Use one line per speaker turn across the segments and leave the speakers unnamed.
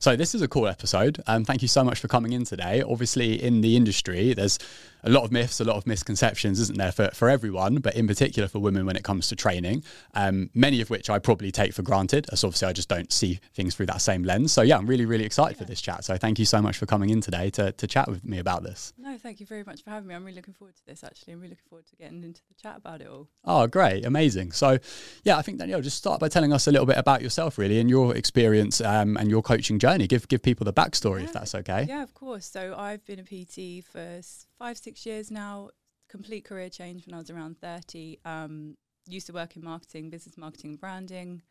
So this is a cool episode. Um, thank you so much for coming in today. Obviously, in the industry, there's a lot of myths, a lot of misconceptions, isn't there, for, for everyone, but in particular for women when it comes to training, um, many of which I probably take for granted, as obviously I just don't see things through that same lens. So yeah, I'm really, really excited yeah. for this chat. So thank you so much for coming in today to, to chat with me about this.
No, thank you very much for having me. I'm really looking forward to this, actually. I'm really looking forward to getting into the chat about it all.
Oh, great. Amazing. So yeah, I think Danielle, just start by telling us a little bit about yourself, really, and your experience um, and your coaching journey. Give, give people the backstory, yeah. if that's okay.
Yeah, of course. So I've been a PT for five, six years now complete career change when I was around 30. Um, used to work in marketing, business marketing, branding.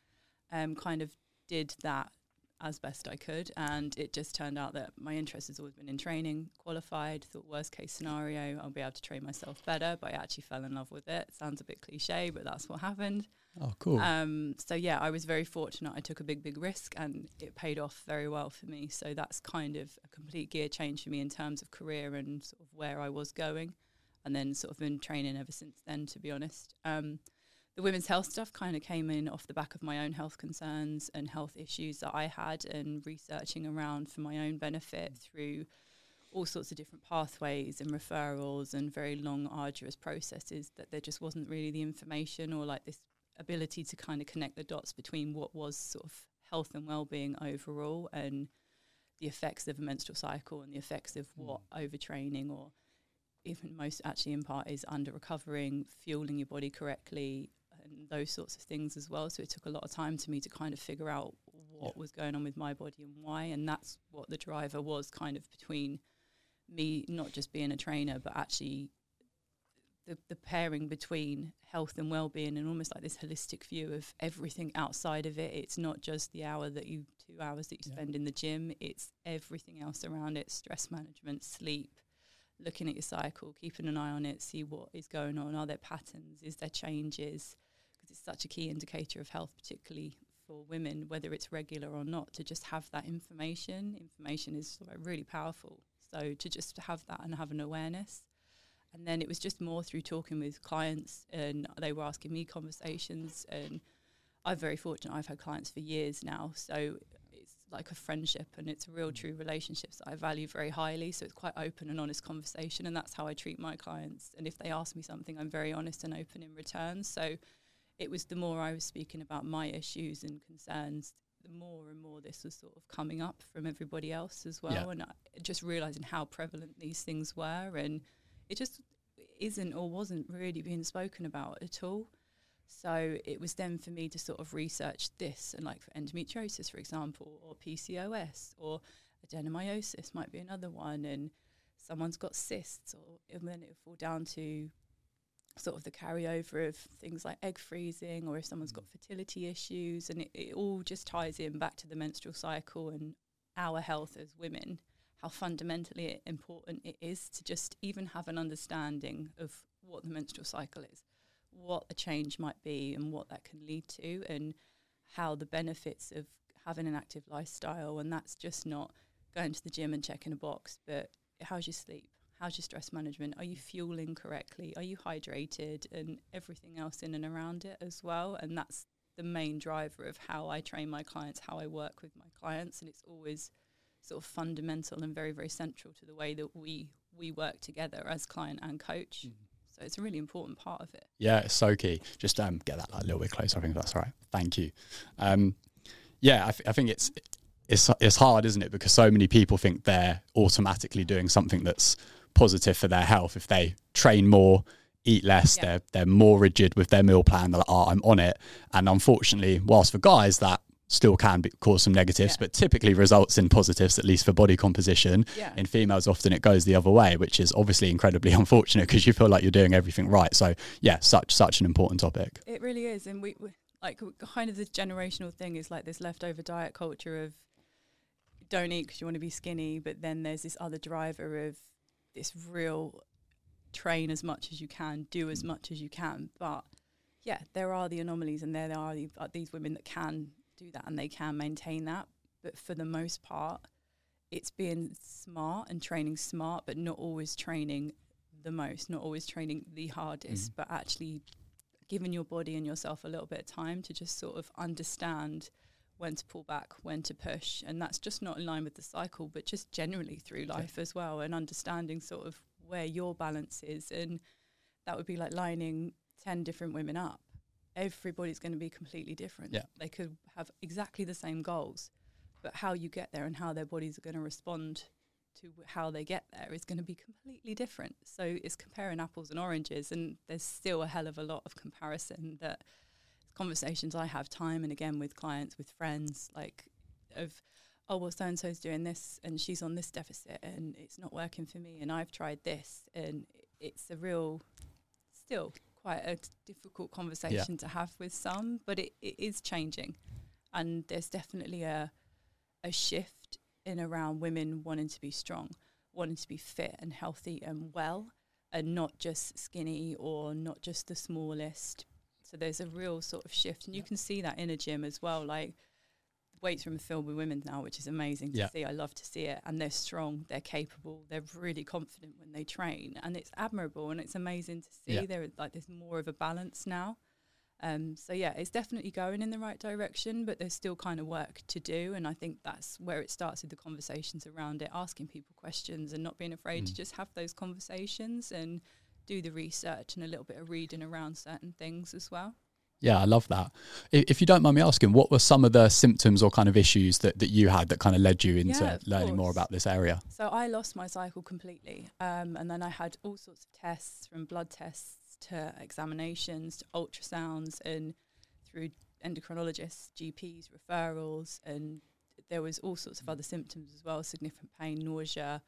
Um, kind of did that as best I could, and it just turned out that my interest has always been in training. Qualified, thought worst case scenario, I'll be able to train myself better, but I actually fell in love with it. Sounds a bit cliche, but that's what happened.
Oh, cool. Um,
so yeah, I was very fortunate. I took a big, big risk, and it paid off very well for me. So that's kind of a complete gear change for me in terms of career and sort of where I was going and then sort of been training ever since then, to be honest. Um, the women's health stuff kind of came in off the back of my own health concerns and health issues that I had, and researching around for my own benefit through all sorts of different pathways and referrals and very long, arduous processes. That there just wasn't really the information or like this ability to kind of connect the dots between what was sort of health and well-being overall and the effects of a menstrual cycle and the effects of what mm. overtraining or even most actually in part is under recovering, fueling your body correctly, and those sorts of things as well. So it took a lot of time to me to kind of figure out what yeah. was going on with my body and why. And that's what the driver was kind of between me not just being a trainer, but actually the, the pairing between health and well-being and almost like this holistic view of everything outside of it it's not just the hour that you two hours that you yeah. spend in the gym it's everything else around it stress management sleep looking at your cycle, keeping an eye on it, see what is going on. Are there patterns? Is there changes? Because it's such a key indicator of health, particularly for women, whether it's regular or not, to just have that information. Information is really powerful. So to just have that and have an awareness. And then it was just more through talking with clients, and they were asking me conversations. And I'm very fortunate; I've had clients for years now, so it's like a friendship and it's real true relationships that I value very highly. So it's quite open and honest conversation and that's how I treat my clients. And if they ask me something, I'm very honest and open in return. So it was the more I was speaking about my issues and concerns, the more and more this was sort of coming up from everybody else as well. Yeah. And I, just realizing how prevalent these things were and it just isn't or wasn't really being spoken about at all. So it was then for me to sort of research this and like for endometriosis, for example, or PCOS or adenomyosis might be another one, and someone's got cysts, or and then it would fall down to sort of the carryover of things like egg freezing, or if someone's got mm. fertility issues, and it, it all just ties in back to the menstrual cycle and our health as women. How fundamentally important it is to just even have an understanding of what the menstrual cycle is what a change might be and what that can lead to and how the benefits of having an active lifestyle and that's just not going to the gym and checking a box but how's your sleep? How's your stress management? Are you fueling correctly? Are you hydrated? And everything else in and around it as well. And that's the main driver of how I train my clients how I work with my clients. And it's always sort of fundamental and very very central to the way that we we work together as client and coach mm-hmm. So it's a really important part of it.
Yeah, it's so key. Just um, get that like, a little bit closer. I think that's all right. Thank you. Um, yeah, I, th- I think it's it's it's hard, isn't it? Because so many people think they're automatically doing something that's positive for their health if they train more, eat less. Yeah. They're they're more rigid with their meal plan. They're like, oh, I'm on it. And unfortunately, whilst for guys that still can be, cause some negatives, yeah. but typically results in positives, at least for body composition. Yeah. In females, often it goes the other way, which is obviously incredibly unfortunate because you feel like you're doing everything right. So, yeah, such such an important topic.
It really is, and we, we like kind of this generational thing is like this leftover diet culture of don't eat because you want to be skinny, but then there's this other driver of this real train as much as you can, do as much as you can, but yeah, there are the anomalies, and there are the, uh, these women that can do that and they can maintain that. But for the most part, it's being smart and training smart, but not always training the most, not always training the hardest, mm. but actually giving your body and yourself a little bit of time to just sort of understand when to pull back, when to push. And that's just not in line with the cycle, but just generally through life as well, and understanding sort of where your balance is. And that would be like lining 10 different women up. Everybody's going to be completely different.
Yeah.
They could have exactly the same goals, but how you get there and how their bodies are going to respond to how they get there is going to be completely different. So it's comparing apples and oranges, and there's still a hell of a lot of comparison that conversations I have time and again with clients, with friends, like of, oh, well, so and so's doing this and she's on this deficit and it's not working for me, and I've tried this, and it's a real, still quite a difficult conversation yeah. to have with some, but it, it is changing, and there's definitely a a shift in around women wanting to be strong, wanting to be fit and healthy and well, and not just skinny or not just the smallest. So there's a real sort of shift, and you can see that in a gym as well. Like weights room filled with women now, which is amazing to see. I love to see it, and they're strong, they're capable, they're really confident when they train, and it's admirable and it's amazing to see. Yeah. There, like, there's more of a balance now. Um, so yeah, it's definitely going in the right direction, but there's still kind of work to do, and I think that's where it starts with the conversations around it, asking people questions and not being afraid mm. to just have those conversations and do the research and a little bit of reading around certain things as well.
Yeah, I love that. If you don't mind me asking, what were some of the symptoms or kind of issues that, that you had that kind of led you into yeah, learning course. more about this area?
So I lost my cycle completely. Um, and then I had all sorts of tests from blood tests to examinations to ultrasounds and through endocrinologists, GPs, referrals, and there was all sorts of other symptoms as well, significant pain, nausea,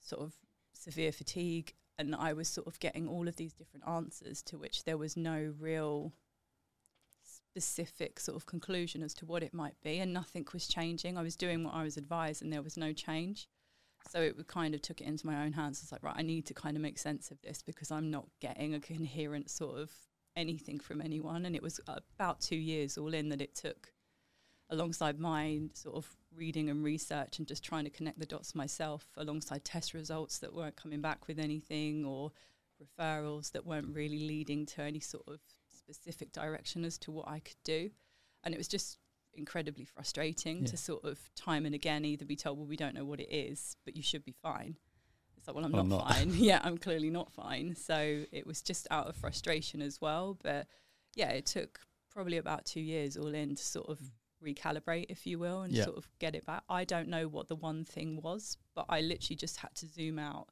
sort of severe fatigue. And I was sort of getting all of these different answers to which there was no real specific sort of conclusion as to what it might be, and nothing was changing. I was doing what I was advised, and there was no change. So it kind of took it into my own hands. It's like, right, I need to kind of make sense of this because I'm not getting a coherent sort of anything from anyone. And it was about two years all in that it took, alongside my sort of reading and research and just trying to connect the dots myself, alongside test results that weren't coming back with anything or referrals that weren't really leading to any sort of specific direction as to what I could do. And it was just incredibly frustrating yeah. to sort of time and again either be told, well, we don't know what it is, but you should be fine. It's like, well, I'm, well, not, not, fine. yeah, I'm clearly not fine. So it was just out of frustration as well. But yeah, it took probably about two years all in to sort of mm. recalibrate, if you will, and yeah. sort of get it back. I don't know what the one thing was, but I literally just had to zoom out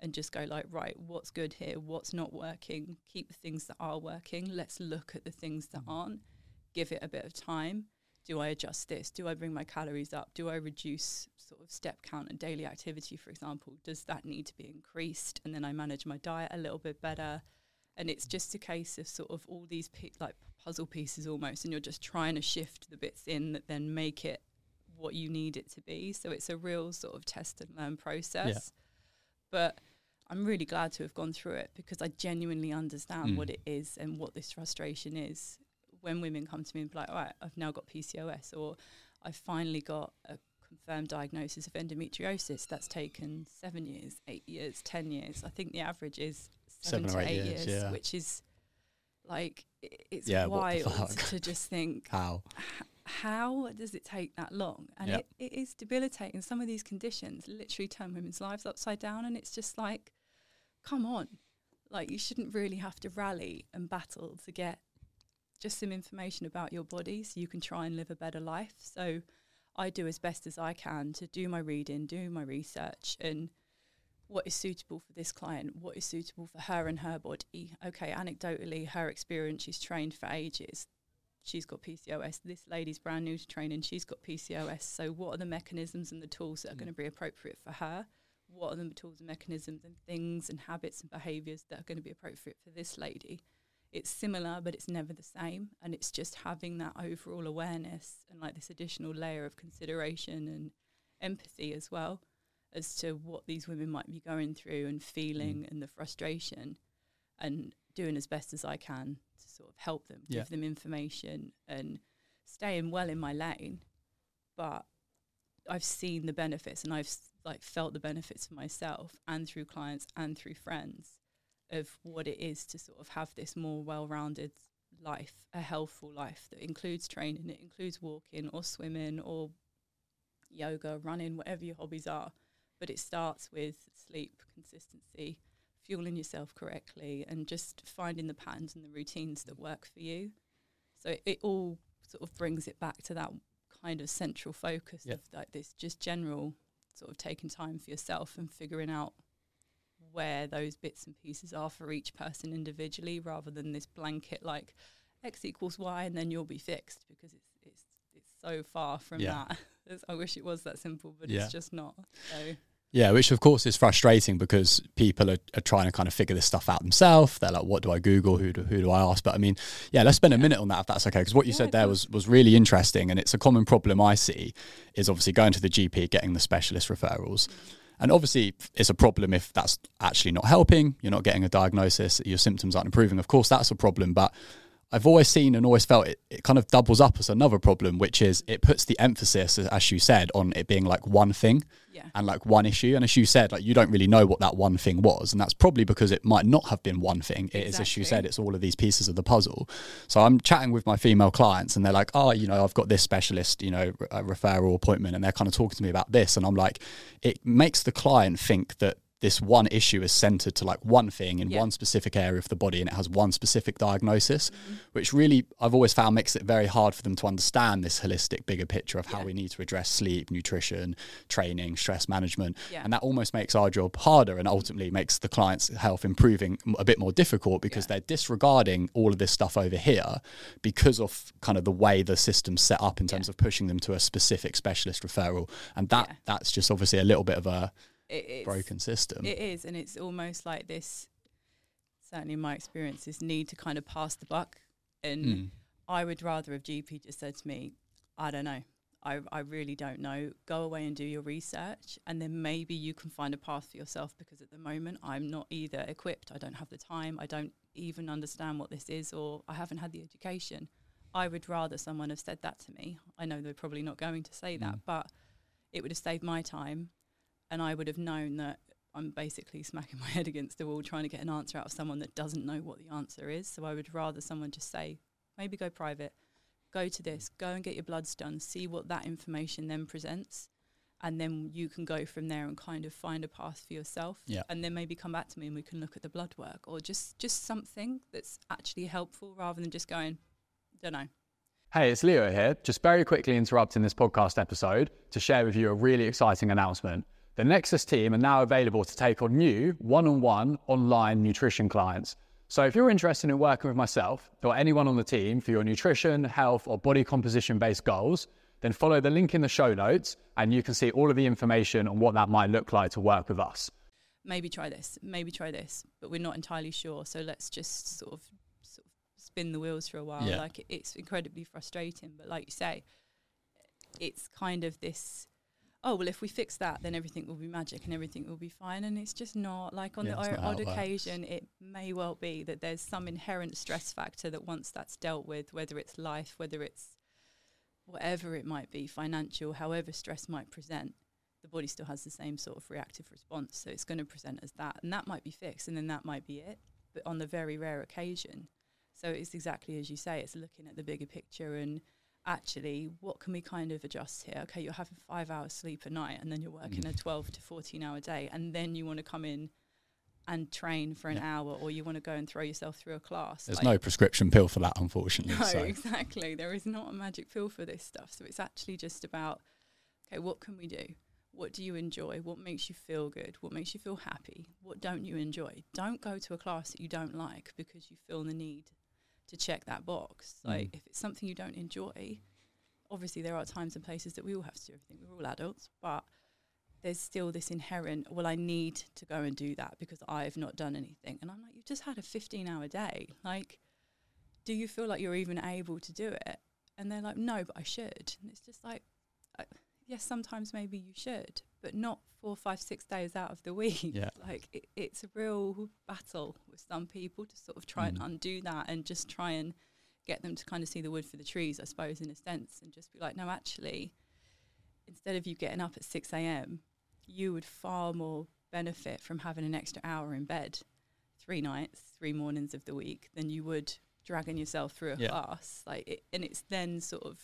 and just go like, right, what's good here? What's not working? Keep the things that are working. Let's look at the things that mm. aren't. Give it a bit of time do I adjust this? Do I bring my calories up? Do I reduce sort of step count and daily activity, for example? Does that need to be increased? And then I manage my diet a little bit better. And it's just a case of sort of all these pe- like puzzle pieces almost, and you're just trying to shift the bits in that then make it what you need it to be. So it's a real sort of test and learn process. Yeah. But I'm really glad to have gone through it because I genuinely understand mm. what it is and what this frustration is when women come to me and be like, all right, I've now got PCOS or I've finally got a confirmed diagnosis of endometriosis that's taken seven years, eight years, ten years. I think the average is seven, seven to eight, eight years, years yeah. which is like it's yeah, wild to just think
how
how does it take that long? And yep. it, it is debilitating. Some of these conditions literally turn women's lives upside down, and it's just like, come on, like you shouldn't really have to rally and battle to get just some information about your body so you can try and live a better life. So I do as best as I can to do my reading, do my research, and what is suitable for this client, what is suitable for her and her body. Okay, anecdotally, her experience, she's trained for ages. She's got PCOS. This lady's brand new to training. She's got PCOS. So, what are the mechanisms and the tools that are mm. going to be appropriate for her? What are the tools and mechanisms and things and habits and behaviors that are going to be appropriate for this lady? it's similar but it's never the same and it's just having that overall awareness and like this additional layer of consideration and empathy as well as to what these women might be going through and feeling mm. and the frustration and doing as best as I can to sort of help them yeah. give them information and staying well in my lane but I've seen the benefits and I've like felt the benefits for myself and through clients and through friends of what it is to sort of have this more well-rounded life, a healthful life that includes training, it includes walking or swimming or yoga, running, whatever your hobbies are. But it starts with sleep, consistency, fueling yourself correctly, and just finding the patterns and the routines that work for you. So it, it all sort of brings it back to that kind of central focus of like this just general sort of taking time for yourself and figuring out where those bits and pieces are for each person individually rather than this blanket like x equals y and then you'll be fixed because it's it's it's so far from
Yeah.
that i wish it was that simple but
Yeah.
it's just not so
Yeah, which of course is frustrating because people are, are trying to kind of figure this stuff out themselves. They're like, what do I Google? Who do, who do I ask? But I mean, yeah, let's spend a minute on that if that's okay. Because what you
Yeah,
said there was, was really interesting. And it's a common problem I see is obviously going to the GP, getting the specialist referrals. And obviously, it's a problem if that's actually not helping. You're not getting a diagnosis, your symptoms aren't improving. Of course, that's a problem. But I've always seen and always felt it, it kind of doubles up as another problem, which is it puts the emphasis, as you said, on it being like one thing
yeah
and like one issue. And as you said, like you don't really know what that one thing was. And that's probably because it might not have been one thing. It is, as you said, it's all of these pieces of the puzzle. So I'm chatting with my female clients and they're like, oh, you know, I've got this specialist, you know, a referral appointment. And they're kind of talking to me about this. And I'm like, it makes the client think that this one issue is centered to like one thing in
Yeah.
one specific area of the body and it has one specific diagnosis, mm-hmm. which really I've always found makes it very hard for them to understand this holistic, bigger picture of how
Yeah.
we need to address sleep, nutrition, training, stress management.
Yeah.
And that almost makes our job harder and ultimately makes the client's health improving a bit more difficult because they're disregarding all of this stuff over here because of kind of the way the system's set up in terms of pushing them to a specific specialist referral. And that that's just obviously a little bit of a
it,
broken system.
It is, and it's almost like this. Certainly, in my experience, this need to kind of pass the buck, and
Mm.
I would rather have GP just said to me, "I don't know, I I really don't know. Go away and do your research, and then maybe you can find a path for yourself." Because at the moment, I'm not either equipped. I don't have the time. I don't even understand what this is, or I haven't had the education. I would rather someone have said that to me. I know they're probably not going to say that,
Mm.
but it would have saved my time and I would have known that I'm basically smacking my head against the wall trying to get an answer out of someone that doesn't know what the answer is. So I would rather someone just say, maybe go private, go to this, go and get your bloods done, see what that information then presents. And then you can go from there and kind of find a path for yourself.
Yeah.
And then maybe come back to me and we can look at the blood work or just, just something that's actually helpful rather than just going, don't know.
Hey, it's Leo here. Just very quickly interrupting this podcast episode to share with you a really exciting announcement. The Nexus team are now available to take on new one on one online nutrition clients. So if you're interested in working with myself or anyone on the team for your nutrition, health, or body composition based goals, then follow the link in the show notes and you can see all of the information on what that might look like to work with us.
maybe try this, maybe try this, but we're not entirely sure. So let's just sort of sort of spin the wheels for a while.
Yeah.
Like it's incredibly frustrating, but like you say, it's kind of this. Oh well, if we fix that, then everything will be magic and everything will be fine. And it's just not. Like on
Yeah,
the o- odd occasion, it may well be that there's some inherent stress factor that once that's dealt with, whether it's life, whether it's whatever it might be, financial, however stress might present, the body still has the same sort of reactive response. So it's going to present as that. And that might be fixed and then that might be it. But on the very rare occasion. So it's exactly as you say, it's looking at the bigger picture and actually what can we kind of adjust here? Okay, you're having five hours sleep a night and then you're working a mm. 12 to 14 hour day and then you want to come in and train for an
Yeah.
hour or you want to go and throw yourself through a class.
There's
Like,
no prescription pill for that, unfortunately.
no,
so.
exactly. There is not a magic pill for this stuff. So it's actually just about, okay, what can we do? What do you enjoy? What makes you feel good? What makes you feel happy? What don't you enjoy? Don't go to a class that you don't like because you feel the need to check that box.
Mm.
Like if it's something you don't enjoy, obviously there are times and places that we all have to do everything. We're all adults, but there's still this inherent, well, I need to go and do that because I've not done anything. And I'm like, you've just had a 15 hour day. Like, do you feel like you're even able to do it? And they're like, no, but I should. And it's just like, uh, yes, sometimes maybe you should, but not four, five, six days out of the week.
Yeah.
Like, it, it's a real battle with some people to sort of try and
Mm.
undo that and just try and get them to kind of see the wood for the trees, I suppose, in a sense, and just be like, no, actually, instead of you getting up at 6 a.m., you would far more benefit from having an extra hour in bed three nights, three mornings of the week than you would dragging yourself through a
Yeah.
class. Like, it, and it's then sort of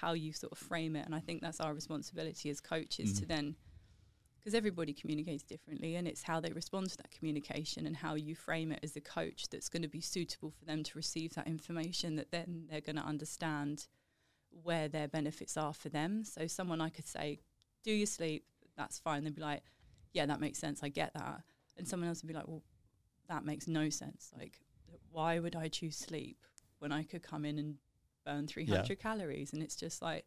how you sort of frame it. And I think that's our responsibility as coaches to
Mhm.
then, because everybody communicates differently, and it's how they respond to that communication and how you frame it as a coach that's going to be suitable for them to receive that information that then they're going to understand where their benefits are for them. So someone I could say, "Do your sleep." That's fine. They'd be like, "Yeah, that makes sense. I get that." And someone else would be like, "Well, that makes no sense. Like, why would I choose sleep when I could come in and burn 300 calories?" And it's just like,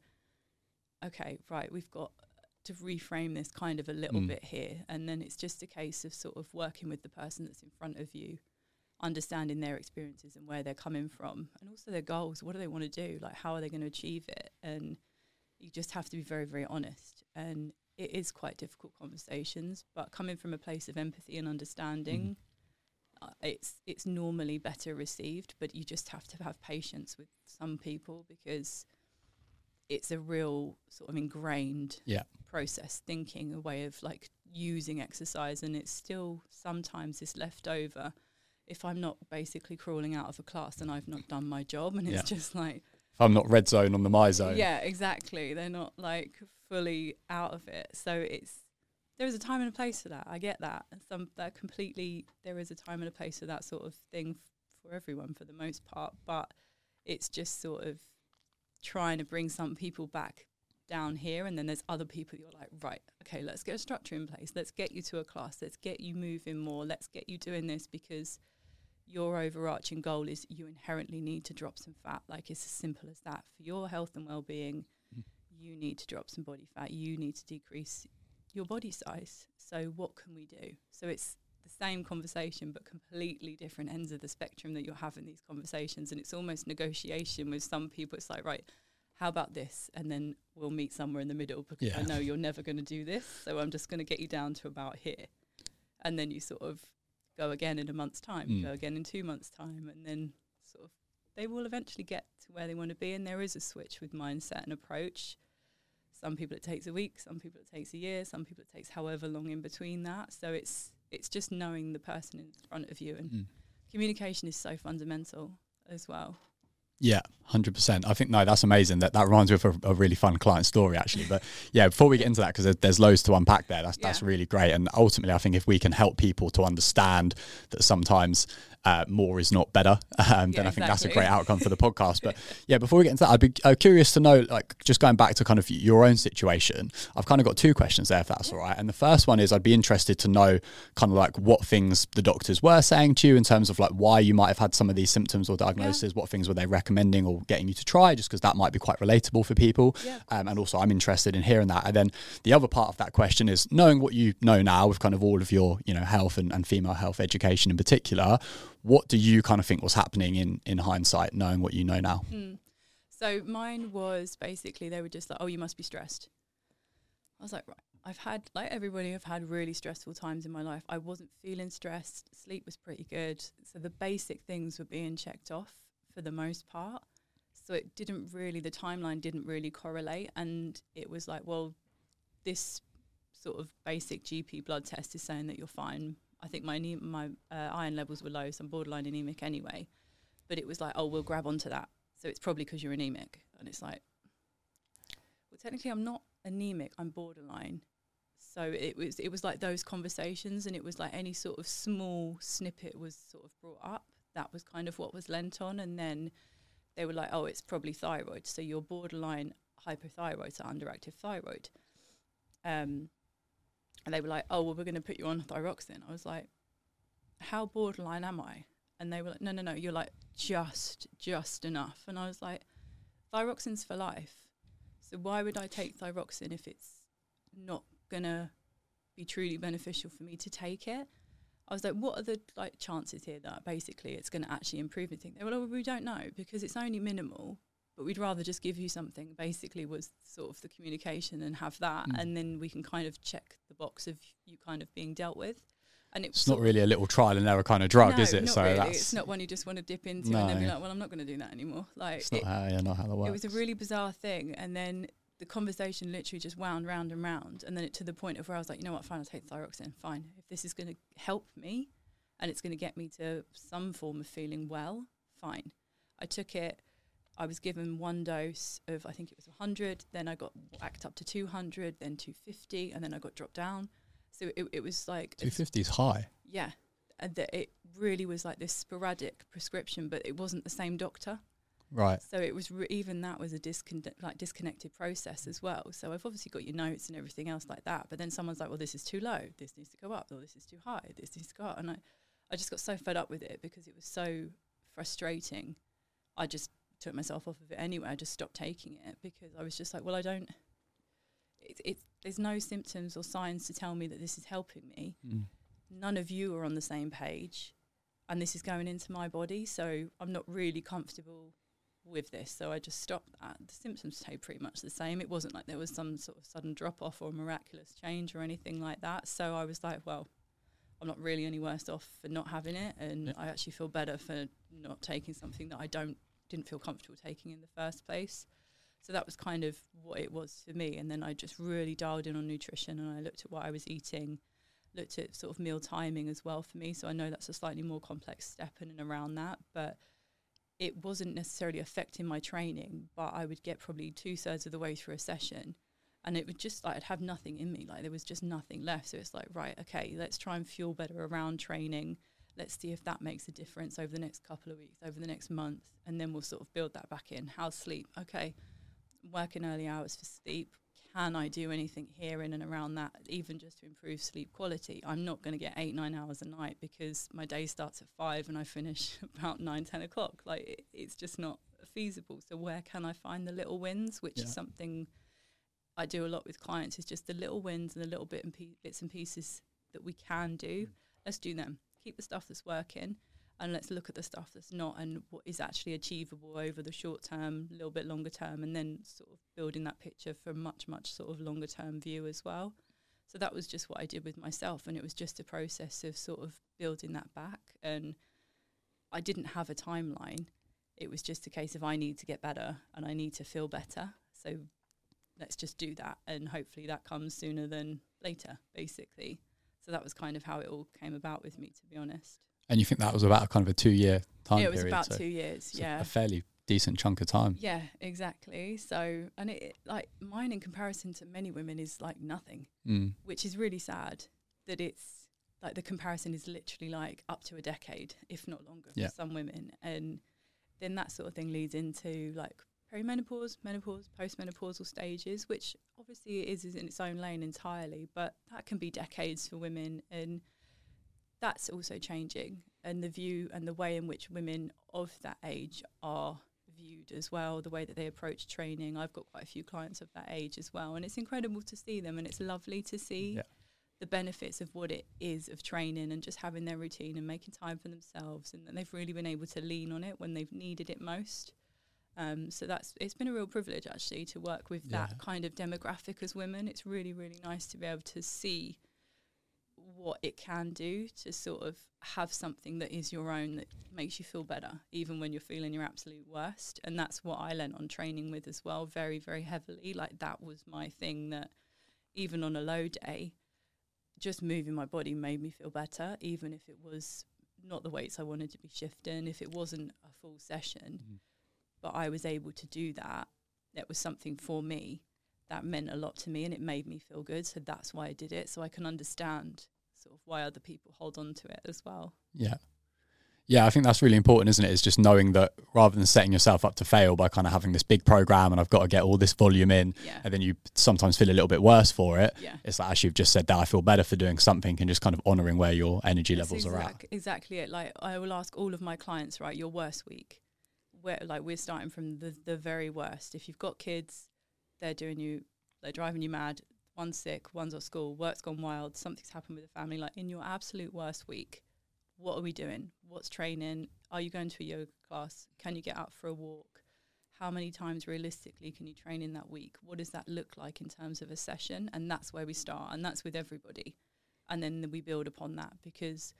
okay, right, we've got to reframe this kind of a little
Mm.
bit here, and then it's just a case of sort of working with the person that's in front of you understanding their experiences and where they're coming from and also their goals. What do they want to do? Like how are they going to achieve it? And you just have to be very very honest. And it is quite difficult conversations but coming from a place of empathy and understanding uh, it's it's normally better received but you just have to have patience with some people because it's a real sort of ingrained
Yeah.
process thinking a way of like using exercise and it's still sometimes is left over if I'm not basically crawling out of a class and I've not done my job and it's just like
If I'm not red zone on the MyZone.
yeah exactly they're not like fully out of it so it's there is a time and a place for that. I get that. Some that completely there is a time and a place for that sort of thing f- for everyone for the most part but it's just sort of trying to bring some people back down here and then there's other people you're like right okay let's get a structure in place. Let's get you to a class. Let's get you moving more. Let's get you doing this because your overarching goal is you inherently need to drop some fat. Like it's as simple as that. For your health and well-being
Mm.
you need to drop some body fat. You need to decrease your body size so what can we do? So it's the same conversation but completely different ends of the spectrum that you're having these conversations and it's almost negotiation with some people. It's like right how about this? And then we'll meet somewhere in the middle because i know you're never going to do this so i'm just going to get you down to about here. And then you sort of go again in a month's time
Mm.
go again in two months time and then sort of they will eventually get to where they want to be and there is a switch with mindset and approach some people it takes a week some people it takes a year some people it takes however long in between that so it's it's just knowing the person in front of you and
Mm.
communication is so fundamental as well
Yeah, hundred percent. I think no, that's amazing. That that reminds me of a, a really fun client story actually. But yeah, before we get into that, because there's, there's loads to unpack there. That's that's really great. And ultimately, I think if we can help people to understand that sometimes uh, more is not better, um, then
Yeah,
I think that's a great outcome for the podcast. But yeah, before we get into that, I'd be uh, curious to know, like, just going back to kind of your own situation. I've kind of got two questions there, if that's all right. And the first one is, I'd be interested to know kind of like what things the doctors were saying to you in terms of like why you might have had some of these symptoms or diagnoses. What things were they recommending or getting you to try? Just because that might be quite relatable for people.
Yeah,
Um, and also, I'm interested in hearing that. And then the other part of that question is knowing what you know now with kind of all of your, you know, health and, and female health education in particular. What do you kind of think was happening in in hindsight, knowing what you know now?
Mm. So mine was basically they were just like, "Oh, you must be stressed." I was like, "Right, I've had like everybody, I've had really stressful times in my life. I wasn't feeling stressed. Sleep was pretty good, so the basic things were being checked off for the most part. So it didn't really, the timeline didn't really correlate, and it was like, well, this sort of basic GP blood test is saying that you're fine. I think my my uh, iron levels were low, so I'm borderline anemic anyway. But it was like, oh, we'll grab onto that. So it's probably because you're anemic, and it's like, well, technically, I'm not anemic. I'm borderline. So it was it was like those conversations, and it was like any sort of small snippet was sort of brought up. That was kind of what was lent on, and then they were like, oh, it's probably thyroid. So you're borderline hypothyroid, so underactive thyroid. Um, and they were like, oh, well, we're going to put you on thyroxine. I was like, how borderline am I? And they were like, no, no, no, you're like just, just enough. And I was like, thyroxine's for life. So why would I take thyroxine if it's not going to be truly beneficial for me to take it? I was like, what are the like chances here that basically it's going to actually improve anything? They were like, well, we don't know because it's only minimal, but we'd rather just give you something. Basically, was sort of the communication and have that,
Mm.
and then we can kind of check the box of you kind of being dealt with. And
It's not really a little trial and error kind of drug,
no,
is it?
Not
so
really.
that's
it's not one you just want to dip into and then be
No.
like, well, I'm not going to do that anymore. Like
it's not
it,
how, yeah, not how that works.
it was a really bizarre thing, and then the conversation literally just wound round and round, and then it to the point of where I was like, you know what, fine, I'll take thyroxine. Fine, if this is going to help me, and it's going to get me to some form of feeling well, fine. I took it. I was given one dose of I think it was 100. Then I got whacked up to 200, then 250, and then I got dropped down. So it, it was like
Two fifty is high.
yeah, and that it really was like this sporadic prescription, but it wasn't the same doctor.
Right.
So it was re- even that was a discon- like disconnected process as well. So I've obviously got your notes and everything else like that, but then someone's like, "Well, this is too low. This needs to go up. Or this is too high. This needs to go up." And I, I just got so fed up with it because it was so frustrating. I just took myself off of it anyway. I just stopped taking it because I was just like, "Well, I don't." It, it, there's no symptoms or signs to tell me that this is helping me.
Mm.
None of you are on the same page, and this is going into my body, so I'm not really comfortable with this. So I just stopped that. The symptoms stayed pretty much the same. It wasn't like there was some sort of sudden drop off or miraculous change or anything like that. So I was like, well, I'm not really any worse off for not having it, and
Yeah.
I actually feel better for not taking something that I don't didn't feel comfortable taking in the first place. So that was kind of what it was for me. And then I just really dialed in on nutrition and I looked at what I was eating, looked at sort of meal timing as well for me. So I know that's a slightly more complex step in and around that, but it wasn't necessarily affecting my training, but I would get probably two thirds of the way through a session and it would just like I'd have nothing in me. Like there was just nothing left. So it's like, right, okay, let's try and fuel better around training. Let's see if that makes a difference over the next couple of weeks, over the next month, and then we'll sort of build that back in. How's sleep? Okay, working early hours for sleep. Can I do anything here in and around that, even just to improve sleep quality? I'm not going to get eight, nine hours a night because my day starts at five and I finish about nine, ten o'clock. Like it, it's just not feasible. So where can I find the little wins, which
Yeah.
is something I do a lot with clients, is just the little wins and the little bit and pe- bits and pieces that we can do. Mm. Let's do them. Keep the stuff that's working, and let's look at the stuff that's not and what is actually achievable over the short term, a little bit longer term, and then sort of building that picture for a much, much sort of longer term view as well. So that was just what I did with myself, and it was just a process of sort of building that back. And I didn't have a timeline. It was just a case of I need to get better and I need to feel better. So let's just do that, and hopefully that comes sooner than later, basically. So that was kind of how it all came about with me, to be honest.
And you think that was about a kind of a two year time
yeah, it was
period?
about
so
two years.
it's a-
Yeah,
A fairly decent chunk of time.
yeah, exactly. So, and it it- like mine in comparison to many women is like nothing,
Mm.
which is really sad. That it's like the comparison is literally like up to a decade, if not longer,
Yeah.
for some women, and then that sort of thing leads into like perimenopause, menopause, postmenopausal stages, which obviously is, is in its own lane entirely, but that can be decades for women, and that's also changing. And the view and the way in which women of that age are viewed as well, the way that they approach training. I've got quite a few clients of that age as well, and it's incredible to see them, and it's lovely to see
Yeah.
the benefits of what it is of training and just having their routine and making time for themselves, and that they've really been able to lean on it when they've needed it most. Um, so that's it's been a real privilege actually to work with
Yeah.
that kind of demographic as women. It's really really nice to be able to see what it can do to sort of have something that is your own that makes you feel better even when you're feeling your absolute worst. And that's what I learnt on training with as well very very heavily. Like that was my thing that even on a low day just moving my body made me feel better even if it was not the weights I wanted to be shifting if it wasn't a full session.
Mhm.
but I was able to do that. That was something for me that meant a lot to me and it made me feel good. So that's why I did it so I can understand sort of why other people hold on to it as well
Yeah. Yeah, I think that's really important, isn't it? Is just knowing that rather than setting yourself up to fail by kind of having this big program and I've got to get all this volume in,
yeah
and then you sometimes feel a little bit worse for it.
yeah
It's like, as you've just said, that I feel better for doing something and just kind of honoring where your energy
That's
levels are at.
Exactly it. Like I will ask all of my clients, right, your worst week. Where like we're starting from the the very worst. If you've got kids, they're doing you they're driving you mad. One's sick, one's at school, work's gone wild, something's happened with the family. Like in your absolute worst week, what are we doing? What's training? Are you going to a yoga class? Can you get out for a walk? How many times realistically can you train in that week? What does that look like in terms of a session? And that's where we start, and that's with everybody. And then we build upon that because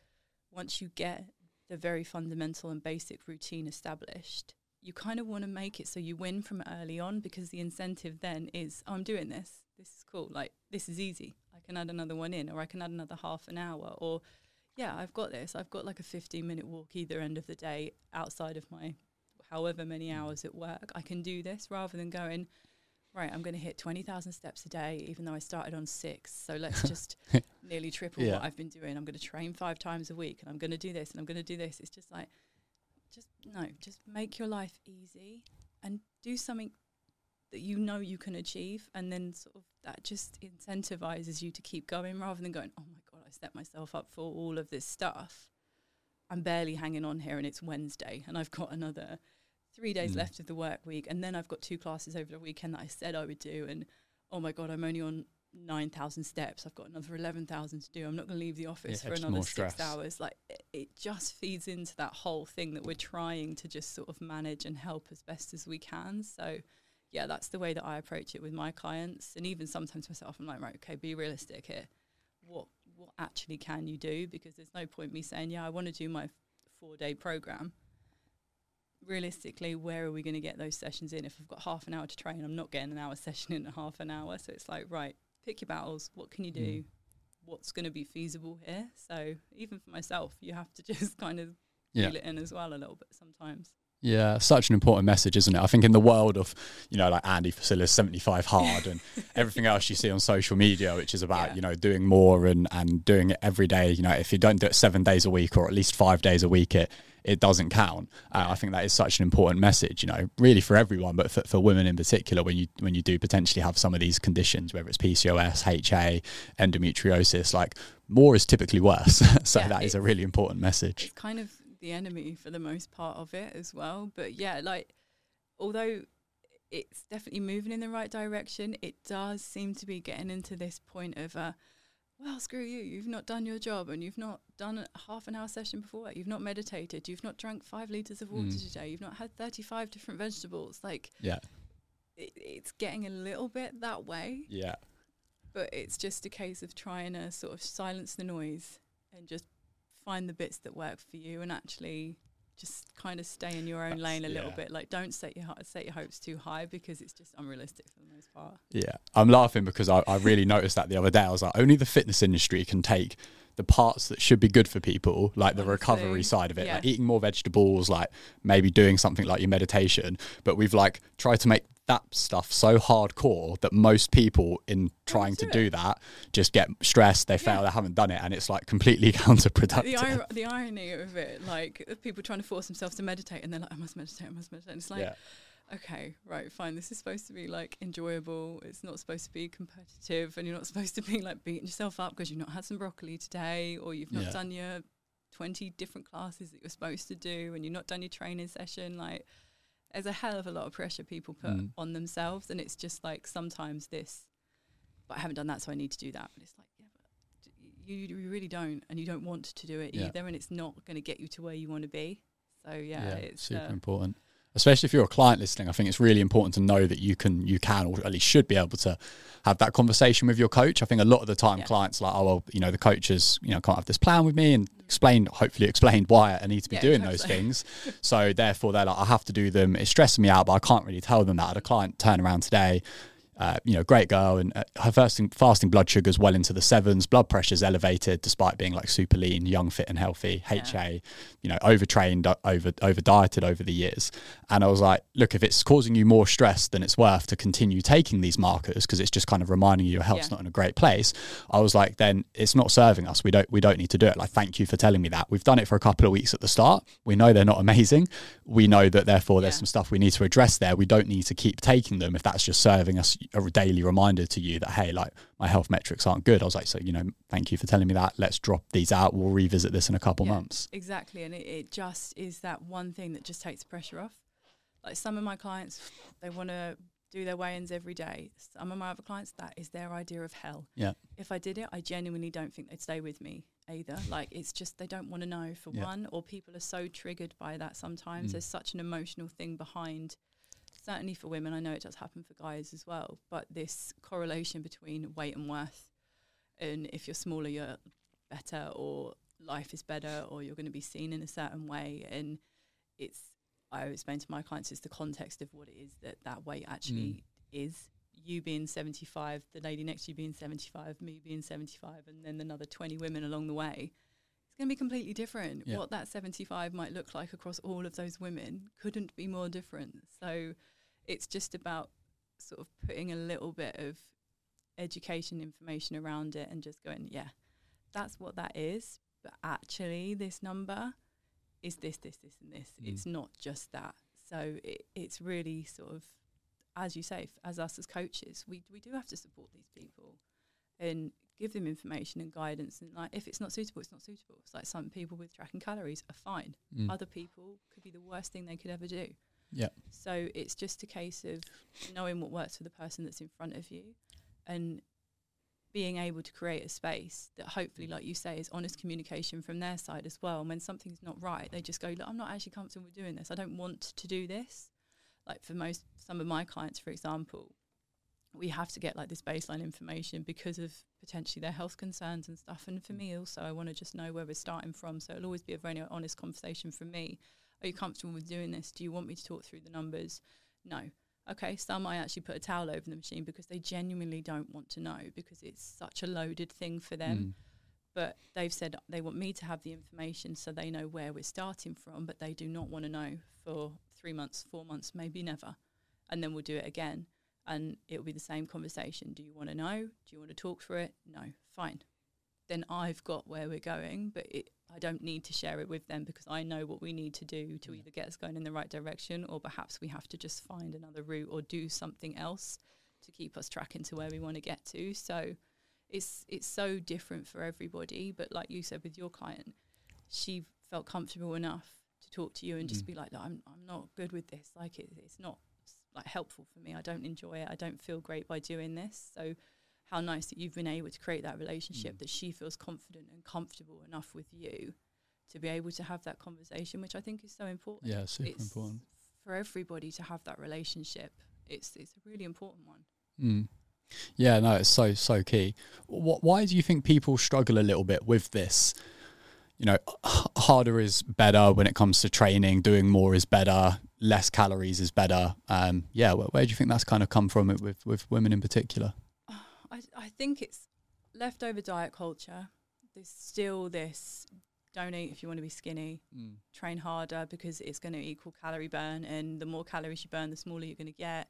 once you get the very fundamental and basic routine established, you kind of want to make it so you win from early on because the incentive then is oh, I'm doing this. This is cool. Like this is easy. I can add another one in, or I can add another half an hour, or yeah, I've got this. I've got like a 15 minute walk either end of the day outside of my however many mm. hours at work. I can do this rather than going, right, I'm going to hit 20,000 steps a day, even though I started on six. So let's just nearly triple
Yeah.
what I've been doing. I'm going to train five times a week and I'm going to do this and I'm going to do this. It's just like, just no, just make your life easy and do something that you know you can achieve. And then sort of that just incentivizes you to keep going rather than going, oh my God, I set myself up for all of this stuff. I'm barely hanging on here and it's Wednesday and I've got another three days
Mm.
left of the work week and then I've got two classes over the weekend that I said I would do and oh my god I'm only on 9,000 steps I've got another 11,000 to do I'm not going to leave the office
Yeah,
for another six hours like it, it just feeds into that whole thing that we're trying to just sort of manage and help as best as we can so yeah that's the way that I approach it with my clients and even sometimes myself I'm like right okay be realistic here what what actually can you do because there's no point me saying yeah I want to do my four day program realistically, where are we going to get those sessions in? If I've got half an hour to train, I'm not getting an hour session in a half an hour. So it's like, right, pick your battles. What can you do?
Mm.
What's going to be feasible here? So even for myself, you have to just kind of
Yeah.
feel it in as well a little bit sometimes.
Yeah, such an important message, isn't it? I think in the world of, you know, like Andy Frisella 75 hard and everything else you see on social media, which is about,
Yeah.
you know, doing more and, and doing it every day. You know, if you don't do it seven days a week or at least five days a week, it, it doesn't count. Uh, I think that is such an important message, you know, really for everyone, but for, for women in particular, when you when you do potentially have some of these conditions, whether it's PCOS, HA, endometriosis, like more is typically worse. so
Yeah,
that is a really important message.
It's kind of the enemy for the most part of it as well. But yeah, like although it's definitely moving in the right direction, it does seem to be getting into this point of uh well, screw you. You've not done your job and you've not done a half an hour session before. You've not meditated. You've not drank five litres of water
Mm.
today. You've not had 35 different vegetables. Like,
Yeah.
it, it's getting a little bit that way,
Yeah.
but it's just a case of trying to sort of silence the noise and just find the bits that work for you and actually just kind of stay in your own
That's-
lane a little
yeah.
bit. Like, don't set your set your hopes too high because it's just unrealistic for the most part.
Yeah, I'm laughing because I, I really noticed that the other day. I was like, only the fitness industry can take the parts that should be good for people, like the recovery side of it,
yeah.
like eating more vegetables, like maybe doing something like your meditation. But we've like tried to make that stuff so hardcore that most people in oh, trying to
do
do that just get stressed, they fail,
Yeah.
they haven't done it, and it's like completely counterproductive.
the, ir- the irony of it, like people trying to force themselves to meditate, and they're like, "I must meditate, I must meditate." And it's like,
yeah,
okay, right, fine. This is supposed to be like enjoyable. It's not supposed to be competitive, and you're not supposed to be like beating yourself up because you've not had some broccoli today, or you've not
Yeah.
done your twenty different classes that you're supposed to do, and you've not done your training session. Like, there's a hell of a lot of pressure people put
Mm.
on themselves, and it's just like sometimes this, but I haven't done that, so I need to do that. But it's like, yeah, but you, you really don't, and you don't want to do it
Yeah.
either, and it's not going to get you to where you want to be. So yeah, it's
super
uh,
important. Especially if you're a client listening, I think it's really important to know that you can, you can, or at least should be able to have that conversation with your coach. I think a lot of the time,
Yeah.
clients are like, oh well, you know, the coaches, you know, can't have this plan with me and explain, hopefully, explain why I need to be
Yeah,
doing those
so.
things. so therefore, they're like, I have to do them. It's stressing me out, but I can't really tell them that. I had a client turn around today. Uh, you know, great girl, and uh, her fasting, fasting blood sugars well into the sevens. Blood pressure's elevated despite being like super lean, young, fit, and healthy.
Yeah.
HA, you know, overtrained, uh, over over dieted over the years. And I was like, look, if it's causing you more stress than it's worth to continue taking these markers because it's just kind of reminding you your health's
Yeah.
not in a great place, I was like, then it's not serving us. We don't we don't need to do it. Like, thank you for telling me that. We've done it for a couple of weeks at the start. We know they're not amazing. We know that therefore there's some stuff we need to address there. We don't need to keep taking them if that's just serving us a daily reminder to you that hey, like my health metrics aren't good. I was like, so you know, thank you for telling me that. Let's drop these out. We'll revisit this in a couple
Yeah.
months.
Exactly, and it, it just is that one thing that just takes pressure off. Like some of my clients, they want to do their weigh-ins every day. Some of my other clients, that is their idea of hell.
Yeah.
If I did it, I genuinely don't think they'd stay with me either. Like it's just they don't want to know for
Yeah.
one, or people are so triggered by that. Sometimes
Mm.
there's such an emotional thing behind. Certainly for women, I know it does happen for guys as well. But this correlation between weight and worth, and if you're smaller, you're better, or life is better, or you're going to be seen in a certain way. And it's, I always explain to my clients, it's the context of what it is that that weight actually mm. is. You being 75, the lady next to you being 75, me being 75, and then another 20 women along the way. Going to be completely different.
Yeah.
What that 75 might look like across all of those women couldn't be more different. So it's just about sort of putting a little bit of education information around it and just going, yeah, that's what that is. But actually, this number is this, this, this, and this.
Mm.
It's not just that. So it, it's really sort of, as you say, as us as coaches, we, we do have to support these people and give them information and guidance. And like, if it's not suitable, it's not suitable. It's like some people with tracking calories are fine.
Mm.
Other people could be the worst thing they could ever do.
Yeah.
So it's just a case of knowing what works for the person that's in front of you and being able to create a space that hopefully, like you say, is honest communication from their side as well. And when something's not right, they just go, Look, I'm not actually comfortable with doing this. I don't want to do this. Like for most, some of my clients, for example, we have to get like this baseline information because of potentially their health concerns and stuff. And for me, also, I want to just know where we're starting from. So it'll always be a very honest conversation from me. Are you comfortable with doing this? Do you want me to talk through the numbers? No. Okay, some I actually put a towel over the machine because they genuinely don't want to know because it's such a loaded thing for them.
Mm.
But they've said they want me to have the information so they know where we're starting from, but they do not want to know for three months, four months, maybe never. And then we'll do it again. And it'll be the same conversation. Do you want to know? Do you want to talk through it? No. Fine. Then I've got where we're going, but it, I don't need to share it with them because I know what we need to do to either get us going in the right direction or perhaps we have to just find another route or do something else to keep us tracking to where we want to get to. So it's it's so different for everybody. But like you said with your client, she felt comfortable enough to talk to you and just
Mm.
be like, "Look, I'm I'm not good with this. Like it, it's not like helpful for me. I don't enjoy it. I don't feel great by doing this. So how nice that you've been able to create that relationship
Mm.
that she feels confident and comfortable enough with you to be able to have that conversation, which I think is so important.
Yeah, super
It's
important.
for everybody to have that relationship. It's it's a really important one.
Mm. Yeah, no, it's so so key. Wh- why do you think people struggle a little bit with this? You know, harder is better when it comes to training. Doing more is better. Less calories is better. Um, yeah, where, where do you think that's kind of come from with with women in particular?
I, I think it's leftover diet culture. There's still this don't eat if you want to be skinny, train harder because it's going to equal calorie burn. And the more calories you burn, the smaller you're going to get,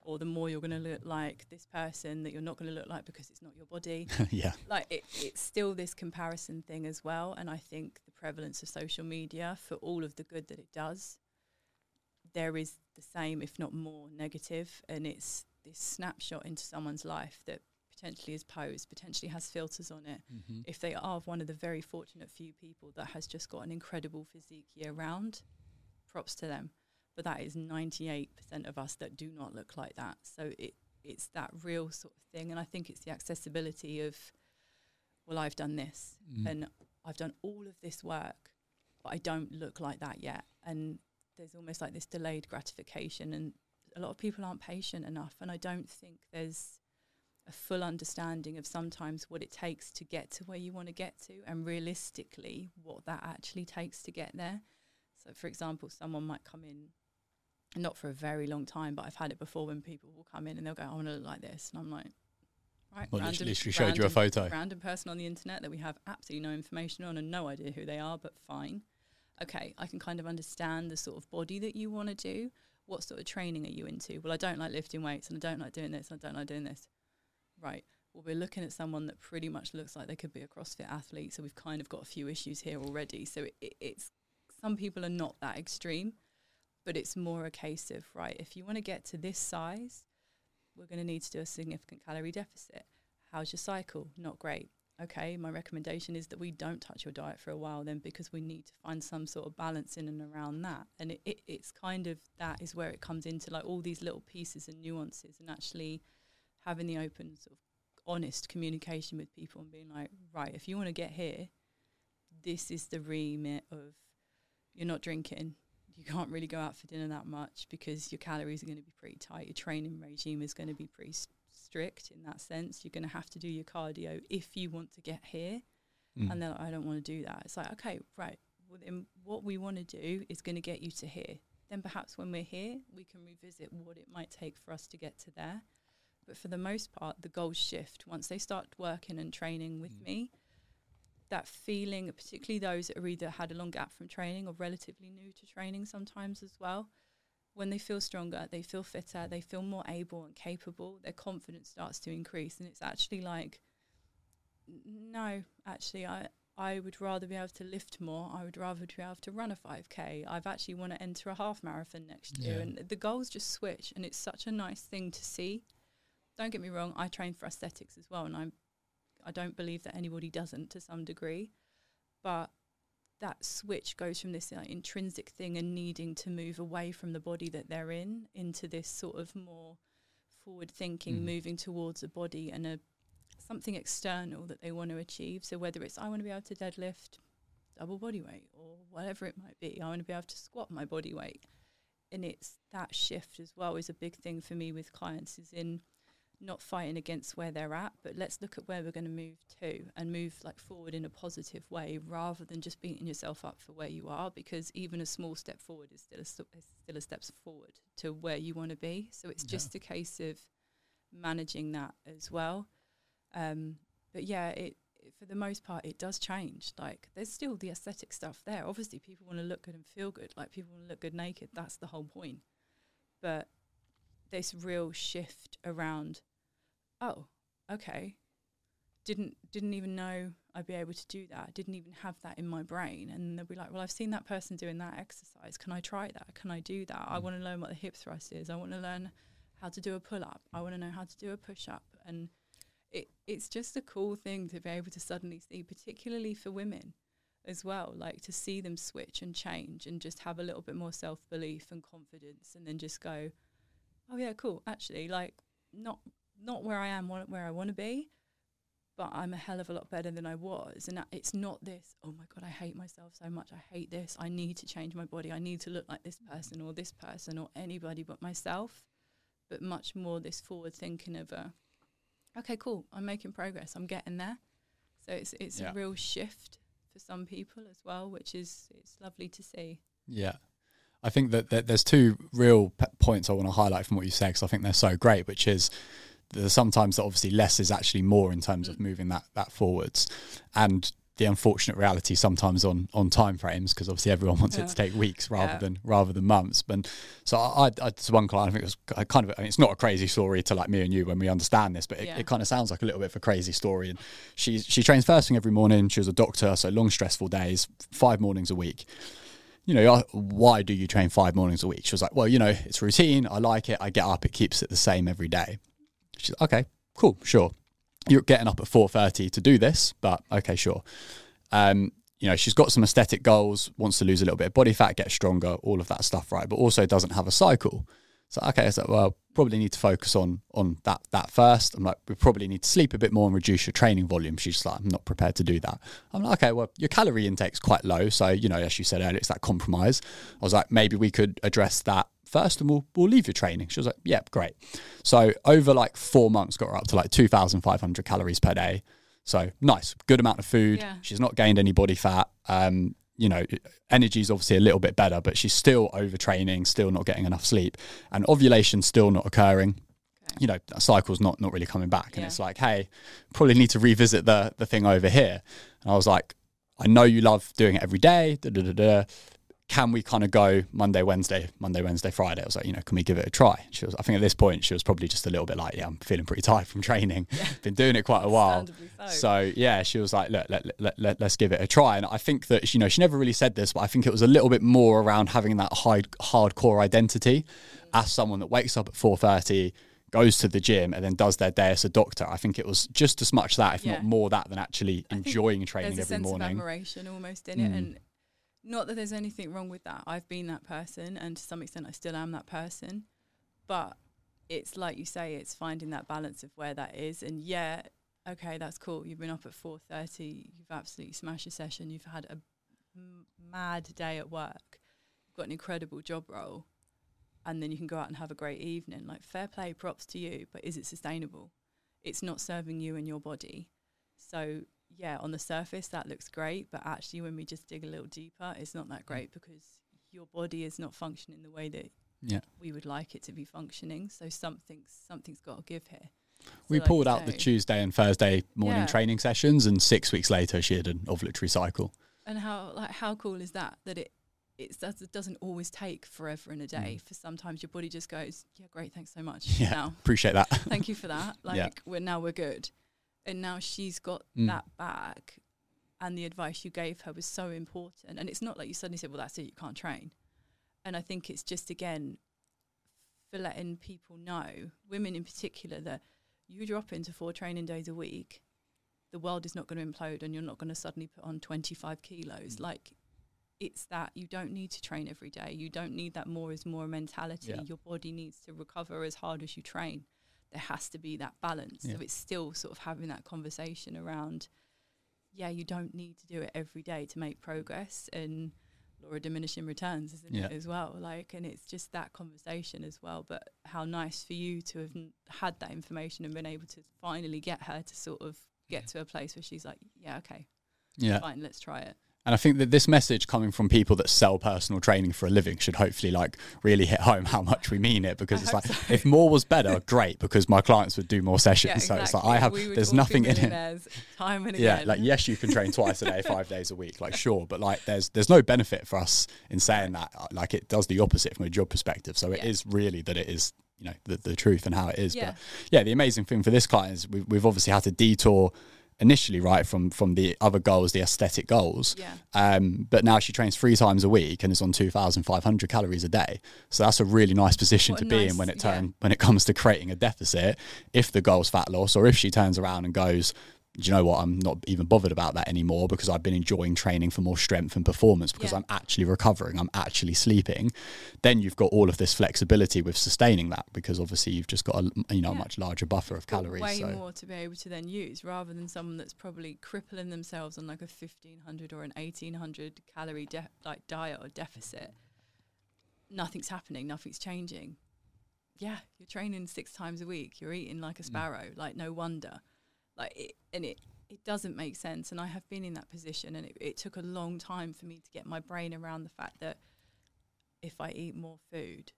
or the more you're going to look like this person that you're not going to look like because it's not your body.
yeah,
like it, it's still this comparison thing as well. And I think the prevalence of social media for all of the good that it does, there is the same, if not more, negative, and it's this snapshot into someone's life that potentially is posed, potentially has filters on it.
Mm-hmm.
If they are one of the very fortunate few people that has just got an incredible physique year round, props to them. But that is 98% of us that do not look like that. So it it's that real sort of thing. And I think it's the accessibility of, well, I've done this
Mm.
and I've done all of this work, but I don't look like that yet. And there's almost like this delayed gratification. And a lot of people aren't patient enough. And I don't think there's a full understanding of sometimes what it takes to get to where you want to get to and realistically what that actually takes to get there. So, for example, someone might come in, not for a very long time, but I've had it before when people will come in and they'll go, I want to look like this. And I'm like, right,
Well,
random,
literally, showed you a photo.
random person on the internet that we have absolutely no information on and no idea who they are, but fine. Okay, I can kind of understand the sort of body that you want to do. What sort of training are you into? Well, I don't like lifting weights and I don't like doing this and I don't like doing this. Right. Well, we're looking at someone that pretty much looks like they could be a CrossFit athlete. So we've kind of got a few issues here already. So it, it, it's some people are not that extreme, but it's more a case of, right, if you want to get to this size, we're going to need to do a significant calorie deficit. How's your cycle? Not great. Okay, my recommendation is that we don't touch your diet for a while then because we need to find some sort of balance in and around that. And it, it, it's kind of that is where it comes into like all these little pieces and nuances and actually having the open sort of honest communication with people and being like, right, if you want to get here, this is the remit of you're not drinking. You can't really go out for dinner that much because your calories are going to be pretty tight. Your training regime is going to be pretty strict in that sense. You're going to have to do your cardio if you want to get here.
Mm.
And they're like, I don't want to do that. It's like, okay, right. Well, then what we want to do is going to get you to here. Then perhaps when we're here, we can revisit what it might take for us to get to there. But for the most part, the goals shift once they start working and training with
Mm.
me. that feeling, particularly those that are either had a long gap from training or relatively new to training sometimes as well. When they feel stronger, they feel fitter, they feel more able and capable, their confidence starts to increase. And it's actually like, no, actually, I, I would rather be able to lift more. I would rather be able to run a 5K. I've actually want to enter a half marathon next year.
Yeah.
And the goals just switch. And it's such a nice thing to see. Don't get me wrong, I train for aesthetics as well. And I'm, I don't believe that anybody doesn't to some degree. But that switch goes from this like, intrinsic thing and needing to move away from the body that they're in into this sort of more forward thinking,
Mm.
moving towards a body and a something external that they want to achieve. So whether it's I want to be able to deadlift double body weight or whatever it might be, I want to be able to squat my body weight. And it's that shift as well is a big thing for me with clients is in not fighting against where they're at, but let's look at where we're going to move to and move like forward in a positive way rather than just beating yourself up for where you are because even a small step forward is still a, st- still a step forward to where you want to be. So it's
Yeah.
just a case of managing that as well. Um, but yeah, it, it for the most part it does change. Like there's still the aesthetic stuff there. Obviously, people want to look good and feel good. Like people want to look good naked. That's the whole point. But this real shift around, oh, okay, didn't didn't even know I'd be able to do that. Didn't even have that in my brain. And they'll be like, well, I've seen that person doing that exercise. Can I try that? Can I do that? I
Mm.
want to learn what the hip thrust is. I want to learn how to do a pull up. I want to know how to do a push up. And it it's just a cool thing to be able to suddenly see, particularly for women as well, like to see them switch and change and just have a little bit more self belief and confidence, and then just go, oh yeah, cool. Actually, like not not where I am, where I want to be, but I'm a hell of a lot better than I was. And it's not this, oh my God, I hate myself so much. I hate this. I need to change my body. I need to look like this person or this person or anybody but myself. But much more this forward thinking of a, okay, cool, I'm making progress. I'm getting there. So it's it's
Yeah.
a real shift for some people as well, which is it's lovely to see.
Yeah. I think that, that there's two real p- points I want to highlight from what you said because I think they're so great, which is sometimes that obviously less is actually more in terms of mm. moving that that forwards, and the unfortunate reality sometimes on on time frames because obviously everyone wants it to take weeks rather
Yeah.
than rather than months. But so I, I, I to one client, I think it was kind of I mean, it's not a crazy story to like me and you when we understand this, but it,
Yeah.
it kind of sounds like a little bit of a crazy story. And she she trains first thing every morning. She was a doctor, so long stressful days, five mornings a week you know, oh, why do you train five mornings a week? She was like, well, you know, it's routine. I like it. I get up. It keeps it the same every day. She's like, okay, cool, sure. You're getting up at four thirty to do this, but okay, sure. Um, you know, she's got some aesthetic goals. Wants to lose a little bit of body fat, get stronger, all of that stuff, right? But also doesn't have a cycle. So okay, so well, probably need to focus on on that that first. I'm like, we probably need to sleep a bit more and reduce your training volume. She's like, I'm not prepared to do that. I'm like, okay, well, your calorie intake's quite low, so you know, as you said earlier, it's that compromise. I was like, maybe we could address that first, and we'll we'll leave your training. She was like, yeah, great. So over like four months, got her up to like 2,500 calories per day. So nice, good amount of food.
Yeah.
She's not gained any body fat. Um, you know, energy's obviously a little bit better, but she's still overtraining, still not getting enough sleep, and ovulation's still not occurring.
Okay.
You know, that cycle's not not really coming back, and it's like, hey, probably need to revisit the the thing over here. And I was like, I know you love doing it every day. Da, da, da, da. Can we kind of go Monday, Wednesday, Monday, Wednesday, Friday? I was like, you know, can we give it a try? She was, I think at this point, she was probably just a little bit like, yeah, I'm feeling pretty tired from training. Been doing it quite a while.
So.
So yeah, she was like, look, let, let, let, let's give it a try. And I think that, you know, she never really said this, but I think it was a little bit more around having that high, hardcore identity as someone that wakes up at 4.30, goes to the gym and then does their day as a doctor. I think it was just as much that, if
Yeah.
not more that, than actually
I
enjoying training
there's a
every
sense of
morning.
admiration almost in it
Mm.
and not that there's anything wrong with that. I've been that person and to some extent i still am that person. But it's like you say it's finding that balance of where that is. And yeah okay that's cool. You've been up at 4.30 you've absolutely smashed your session. You've had a m- mad day at work. You've got an incredible job role. And then you can go out and have a great evening. Like fair play props to you. But is it sustainable? It's not serving you and your body. So yeah, on the surface that looks great, but actually when we just dig a little deeper, it's not that great because your body is not functioning the way that
Yeah.
we would like it to be functioning. So something's something's got to give here.
we pulled out the. Tuesday and Thursday morning
Yeah.
training sessions, and six weeks later, she had an ovulatory cycle.
And how like how cool is that? That it it doesn't always take forever in a day. For sometimes your body just goes, yeah, great, thanks so much.
Mm. Yeah.
Now,
Appreciate that.
thank you for that. Like
Yeah.
we're now we're good, and now she's got
Mm.
that back, and the advice you gave her was so important. And it's not like you suddenly said, well, that's it, you can't train. And I think it's just again for letting people know, women in particular, that you drop into four training days a week, the world is not going to implode, and you're not going to suddenly put on 25 kilos. Like it's that you don't need to train every day. You don't need that more is more mentality.
Yeah.
Your body needs to recover as hard as you train. There has to be that balance.
Yeah.
So it's still sort of having that conversation around, yeah, you don't need to do it every day to make progress. And law of diminishing returns, isn't
Yeah.
it, as well? Like, and it's just that conversation as well. But how nice for you to have n- had that information and been able to finally get her to sort of get to a place where she's like, yeah, okay,
Yeah.
fine, let's try it.
And I think that this message coming from people that sell personal training for a living should hopefully like really hit home how much we mean it because
I
it's like
so.
if more was better, great, because my clients would do more sessions. So it's like I have there's nothing in it.
Time and
Yeah, like yes, you can train twice a day, five days a week, like sure, but like there's there's no benefit for us in saying that. Uh, Like it does the opposite from a job perspective. So it
Yeah.
is really that it is you know the, the truth and how it is.
Yeah.
But yeah, the amazing thing for this client is we've, we've obviously had to detour initially right from from the other goals, the aesthetic goals.
Yeah.
Um, but now she trains three times a week and is on two thousand five hundred calories a day. So that's a really nice position
What
to be in when it
yeah.
turn when it comes to creating a deficit. If the goal's fat loss, or if she turns around and goes, do you know what? I'm not even bothered about that anymore because I've been enjoying training for more strength and performance because
Yeah.
I'm actually recovering, I'm actually sleeping. Then you've got all of this flexibility with sustaining that because obviously you've just got a you know a
Yeah.
much larger buffer of calories.
way
so
more to be able to then use rather than someone that's probably crippling themselves on like a 1500 or an 1800 calorie de- like diet or deficit nothing's happening nothing's changing yeah you're training six times a week you're eating like a mm. sparrow like no wonder like it, and it it doesn't make sense and i have been in that position and it, it took a long time for me to get my brain around the fact that if i eat more food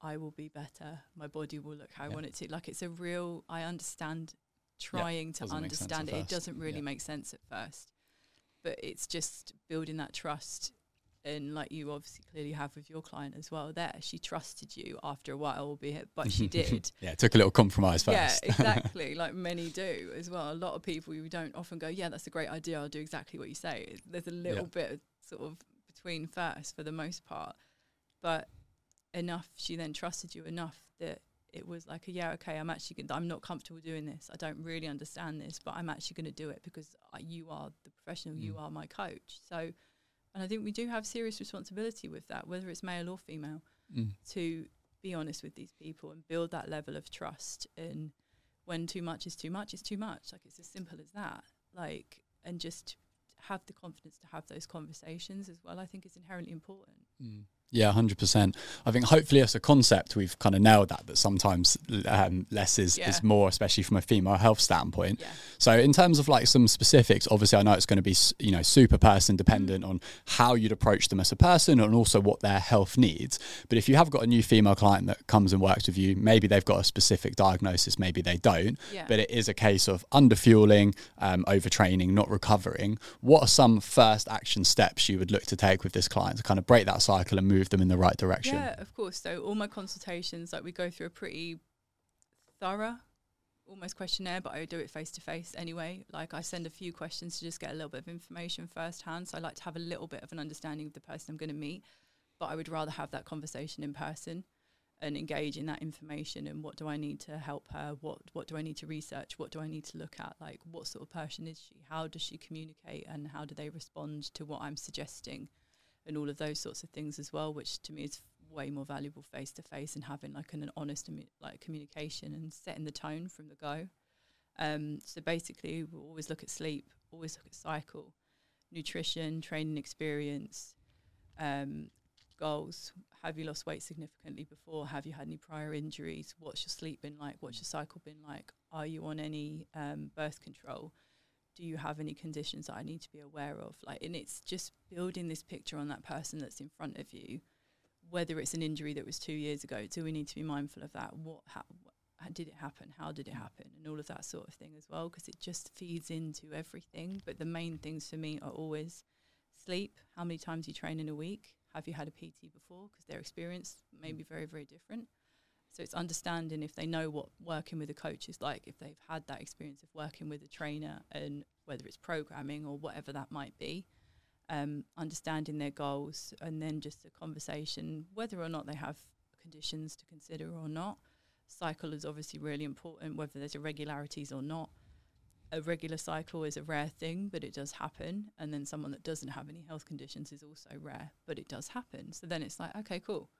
I will be better. My body will look how I want it to. Like it's a real. I understand trying to
sense at
understand it. It doesn't really
Yeah.
make sense at first, but it's just building that trust. And like you obviously clearly have with your client as well. There, she trusted you after a while, albeit, but she did.
yeah, it took a little compromise first Yeah,
exactly. like many do as well. A lot of people you don't often go, yeah, that's a great idea. I'll do exactly what you say. There's a little
Yeah.
bit sort of between first for the most part, but enough. She then trusted you enough that it was like, a, yeah, okay, I'm actually gonna, I'm not comfortable doing this. I don't really understand this, but I'm actually going to do it because I, you are the professional. You
Mm.
are my coach. So, and I think we do have serious responsibility with that, whether it's male or female
Mm.
to be honest with these people and build that level of trust and when too much is too much it's too much like it's as simple as that like and just have the confidence to have those conversations as well i think is inherently important
Mm. Yeah, hundred percent. I think hopefully as a concept we've kind of nailed that. That sometimes um, less is,
Yeah.
is more, especially from a female health standpoint.
yeah
So in terms of like some specifics, obviously I know it's going to be you know super person dependent on how you'd approach them as a person and also what their health needs. But if you have got a new female client that comes and works with you, maybe they've got a specific diagnosis, maybe they don't.
Yeah.
But it is a case of underfueling, um, overtraining, not recovering. What are some first action steps you would look to take with this client to kind of break that cycle and move them in the right direction?
yeah of course. So all my consultations like we go through a pretty thorough almost questionnaire but i do it face to face anyway. Like i send a few questions to just get a little bit of information firsthand. So i like to have a little bit of an understanding of the person i'm going to meet but i would rather have that conversation in person and engage in that information and what do I need to help her? What what do I need to research? What do I need to look at? Like what sort of person is she? How does she communicate and how do they respond to what I'm suggesting and all of those sorts of things as well which to me is way more valuable face to face and having like an, honest like communication and setting the tone from the go. Um so basically we'll always look at sleep always look at cycle nutrition training experience um goals. Have you lost weight significantly before? Have you had any prior injuries? What's your sleep been like? What's your cycle been like? Are you on any um, birth control do you have any conditions that i need to be aware of like and it's just building this picture on that person that's in front of you whether it's an injury that was two years ago do we need to be mindful of that what how, did it happen? How did it mm. happen? And all of that sort of thing as well, because it just feeds into everything. But the main things for me are always sleep. How many times you train in a week? Have you had a PT before? Because their experience mm. may be very, very different. So it's understanding if they know what working with a coach is like, if they've had that experience of working with a trainer, and whether it's programming or whatever that might be. Um, understanding their goals, and then just a conversation, whether or not they have conditions to consider or not. Cycle is obviously really important, whether there's irregularities or not. A regular cycle is a rare thing, but it does happen. And then someone that doesn't have any health conditions is also rare, but it does happen. So then it's like, okay, cool.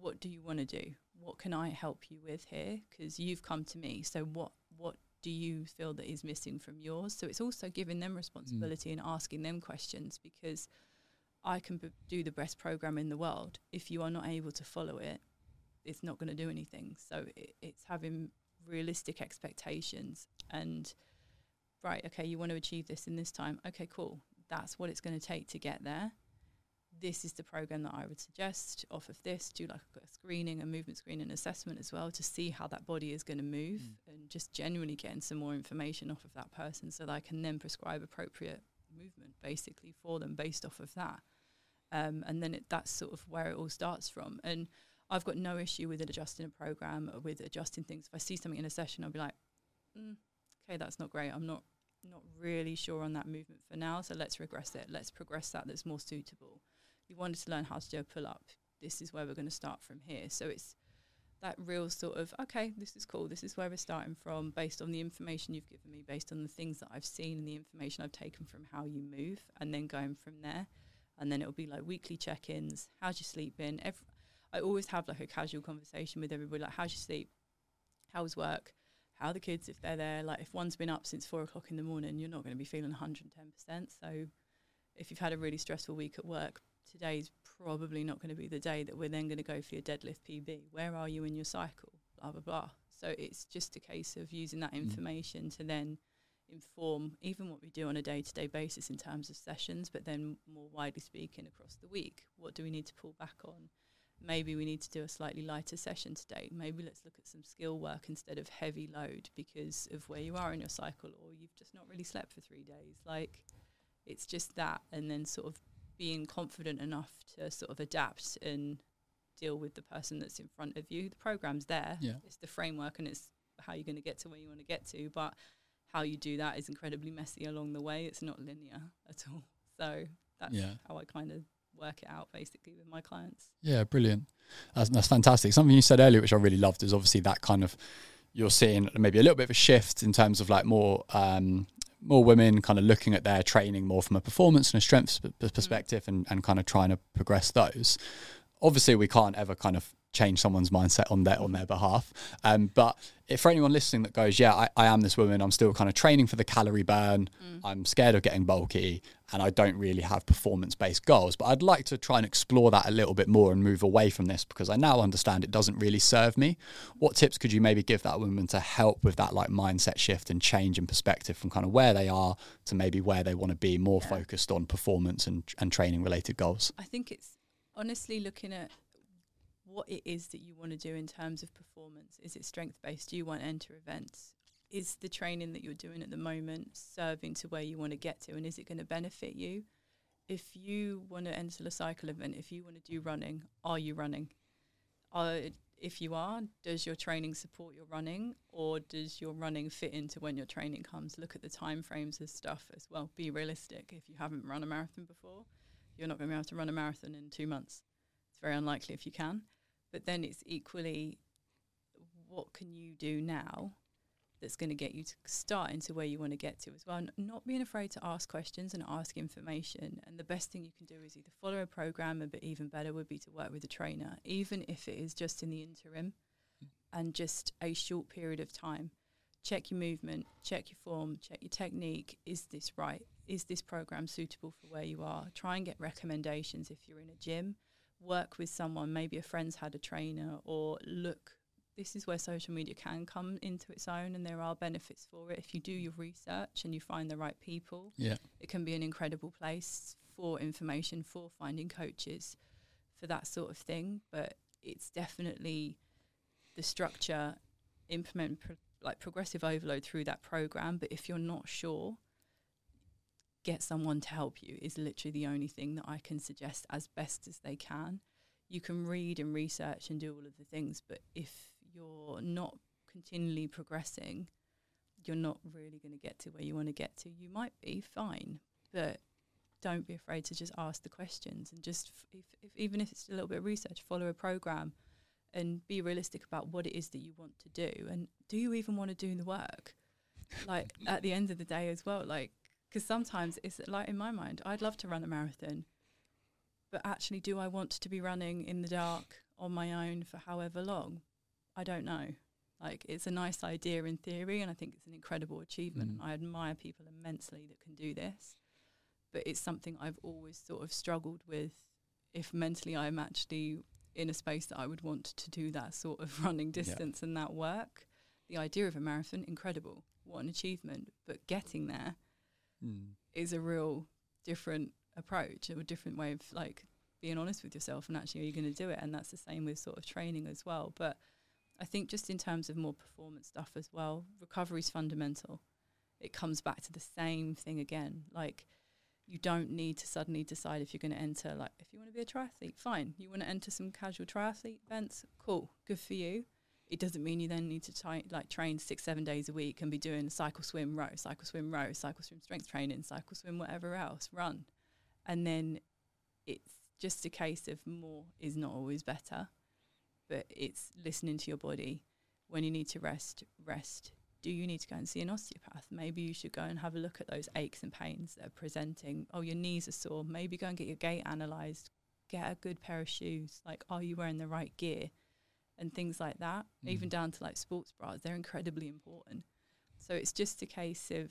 What do you want to do? What can I help you with here? Because you've come to me. So what what do you feel that is missing from yours? So it's also giving them mm. responsibility and asking them questions because I can b- do the best program in the world. If you are not able to follow it, it's not going to do anything. So it, it's having realistic expectations and right, okay, you want to achieve this in this time. Okay, cool. That's what it's going to take to get there. This is the program that I would suggest. Off of this, do like a screening, a movement screening assessment as well to see how that body is going to move and just genuinely getting some more information off of that person so that I can then prescribe appropriate movement basically for them based off of that. Um, and then it, that's sort of where it all starts from. And I've got no issue with adjusting a program or with adjusting things. If I see something in a session, I'll be like, mm, okay, that's not great. I'm not not really sure on that movement for now, so let's regress it. Let's progress that that's more suitable. You wanted to learn how to do a pull up. This is where we're going to start from here. So it's that real sort of okay, this is cool. This is where we're starting from, based on the information you've given me, based on the things that I've seen and the information I've taken from how you move, and then going from there. And then it'll be like weekly check-ins. How's your sleep been? Every, I always have like a casual conversation with everybody, like how's your sleep? How's work? How are the kids if they're there? Like if one's been up since four o'clock in the morning, you're not going to be feeling 110%. So if you've had a really stressful week at work, today's probably not going to be the day that we're then going to go for your deadlift PB. Where are you in your cycle? Blah blah blah. So it's just a case of using that mm. information to then inform even what we do on a day-to-day basis in terms of sessions, but then more widely speaking across the week. What do we need to pull back on? Maybe we need to do a slightly lighter session today. Maybe let's look at some skill work instead of heavy load because of where you are in your cycle, or you've just not really slept for three days. Like it's just that, and then sort of being confident enough to sort of adapt and deal with the person that's in front of you. The program's there.
Yeah.
It's the framework and it's how you're going to get to where you want to get to, but how you do that is incredibly messy along the way. It's not linear at all. So that's
Yeah.
how I kind of work it out basically with my clients.
Yeah, brilliant. That's, that's fantastic. Something you said earlier, which I really loved, is obviously that kind of you're seeing maybe a little bit of a shift in terms of like more um, more women kind of looking at their training more from a performance and a strength perspective, and, and kind of trying to progress those. Obviously, we can't ever kind of change someone's mindset on their on their behalf. Um, but if for anyone listening that goes, yeah, I, I am this woman, I'm still kind of training for the calorie burn. I'm scared of getting bulky, and I don't really have performance based goals. But I'd like to try and explore that a little bit more and move away from this because I now understand it doesn't really serve me. What tips could you maybe give that woman to help with that like mindset shift and change in perspective from kind of where they are to maybe where they want to be more
Yeah.
focused on performance and and training related goals?
I think it's honestly looking at what it is that you want to do in terms of performance. Is it strength based? Do you want to enter events? Is the training that you're doing at the moment serving to where you want to get to? And is it going to benefit you? If you want to enter a cycle event, if you want to do running, are you running? Are, if you are, does your training support your running or does your running fit into when your training comes? Look at the time frames of stuff as well. Be realistic. If you haven't run a marathon before, you're not going to be able to run a marathon in two months. It's very unlikely if you can. But then it's equally what can you do now that's going to get you to start into where you want to get to as well. Not being afraid to ask questions and ask information. And the best thing you can do is either follow a program, but even better would be to work with a trainer, even if it is just in the interim mm. and just a short period of time. Check your movement, check your form, check your technique. Is this right? Is this program suitable for where you are? Try and get recommendations if you're in a gym. Work with someone, maybe a friend's had a trainer, or look. This is where social media can come into its own, and there are benefits for it. If you do your research and you find the right people,
Yeah.
it can be an incredible place for information, for finding coaches, for that sort of thing. But it's definitely the structure implement pro- like progressive overload through that program. But if you're not sure, get someone to help you is literally the only thing that I can suggest as best as they can. You can read and research and do all of the things, but if you're not continually progressing, you're not really going to get to where you want to get to. You might be fine, but don't be afraid to just ask the questions and just, f- if, if, even if it's a little bit of research, follow a program and be realistic about what it is that you want to do. And do you even want to do the work? Like at the end of the day as well, like, because sometimes it's like in my mind, I'd love to run a marathon, but actually, do I want to be running in the dark on my own for however long? I don't know. Like, it's a nice idea in theory, and I think it's an incredible achievement.
Mm.
I admire people immensely that can do this, but it's something I've always sort of struggled with. If mentally I'm actually in a space that I would want to do that sort of running distance and that work, the idea of a marathon, incredible. What an achievement. But getting there
Mm.
is a real different approach, or a different way of like being honest with yourself and actually are you going to do it? And that's the same with sort of training as well. But I think just in terms of more performance stuff as well, recovery is fundamental. It comes back to the same thing again. Like you don't need to suddenly decide if you're going to enter like if you want to be a triathlete, fine. You want to enter some casual triathlete events, cool, good for you. It doesn't mean you then need to try, like train six, seven days a week and be doing cycle, swim, row, cycle, swim, row, cycle, swim, strength training, cycle, swim, whatever else, run. And then it's just a case of more is not always better, but it's listening to your body. When you need to rest, rest. Do you need to go and see an osteopath? Maybe you should go and have a look at those aches and pains that are presenting. Oh, your knees are sore. Maybe go and get your gait analysed. Get a good pair of shoes. Like, are you wearing the right gear? And things like that. Even
Mm.
down to like sports bras, they're incredibly important. So it's just a case of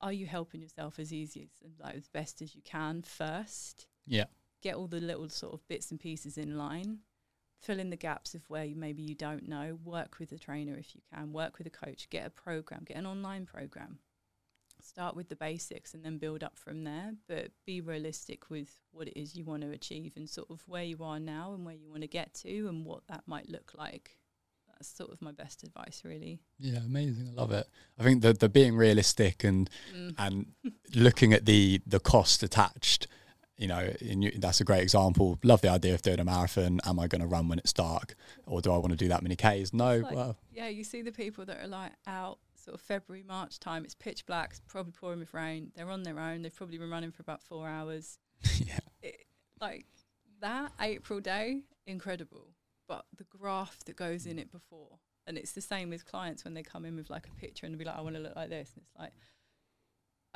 are you helping yourself as easy as like as best as you can first?
Yeah.
Get all the little sort of bits and pieces in line. Fill in the gaps of where you, maybe you don't know. Work with a trainer if you can. Work with a coach. Get a program. Get an online program. Start with the basics and then build up from there. But be realistic with what it is you want to achieve and sort of where you are now and where you want to get to and what that might look like. That's sort of my best advice, really.
Yeah, amazing. I love it. I think the the being realistic and
Mm.
and looking at the the cost attached. You know, in you, that's a great example. Love the idea of doing a marathon. Am I going to run when it's dark, or do I want to do that many k's? No.
Like-
well,
Yeah, you see the people that are like out sort of February, March time. It's pitch black, it's probably pouring with rain. They're on their own. They've probably been running for about four hours.
yeah,
It, like that April day, incredible. But the graph that goes in it before, and it's the same with clients when they come in with like a picture and be like, I want to look like this. And it's like,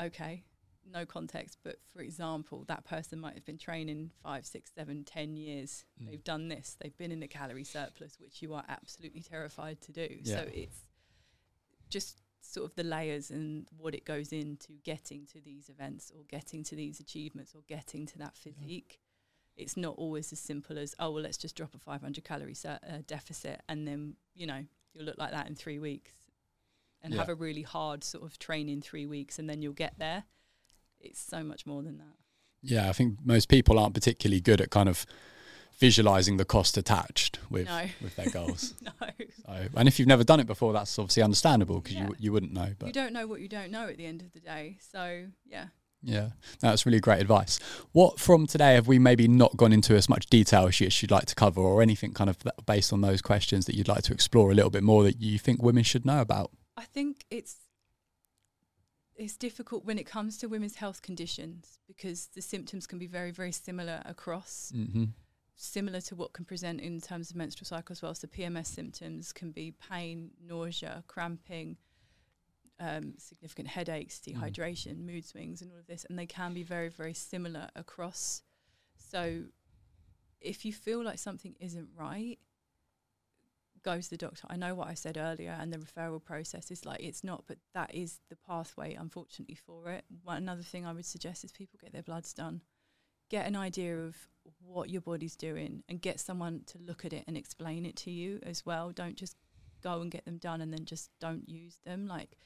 okay, no context. But for example, that person might have been training five, six, seven, ten years.
Mm.
They've done this. They've been in a calorie surplus, which you are absolutely terrified to do.
Yeah.
So it's just sort of the layers and what it goes into getting to these events or getting to these achievements or getting to that physique. It's not always as simple as oh well, let's just drop a 500 calorie ser- uh, deficit and then you know you'll look like that in three weeks and
Yeah.
have a really hard sort of training three weeks and then you'll get there. It's so much more than that.
yeah. I think most people aren't particularly good at kind of visualizing the cost attached with
No.
with their goals.
no,
so, and if you've never done it before, that's obviously understandable because
Yeah.
you you wouldn't know. But you
don't know what you don't know at the end of the day. So yeah,
yeah, that's really great advice. What from today have we maybe not gone into as much detail as you- as you'd like to cover, or anything kind of based on those questions that you'd like to explore a little bit more that you think women should know about?
I think it's it's difficult when it comes to women's health conditions because the symptoms can be very very similar across
Mm-hmm.
Similar to what can present in terms of menstrual cycle as well. So PMS symptoms can be pain nausea cramping um, significant headaches dehydration mood swings and all of this. And they can be very very similar across. So if you feel like something isn't right go to the doctor. I know what I said earlier, and the referral process is like it's not, but that is the pathway, unfortunately, for it. One another thing I would suggest is people get their bloods done, get an idea of what your body's doing, and get someone to look at it and explain it to you as well. Don't just go and get them done and then just don't use them. Like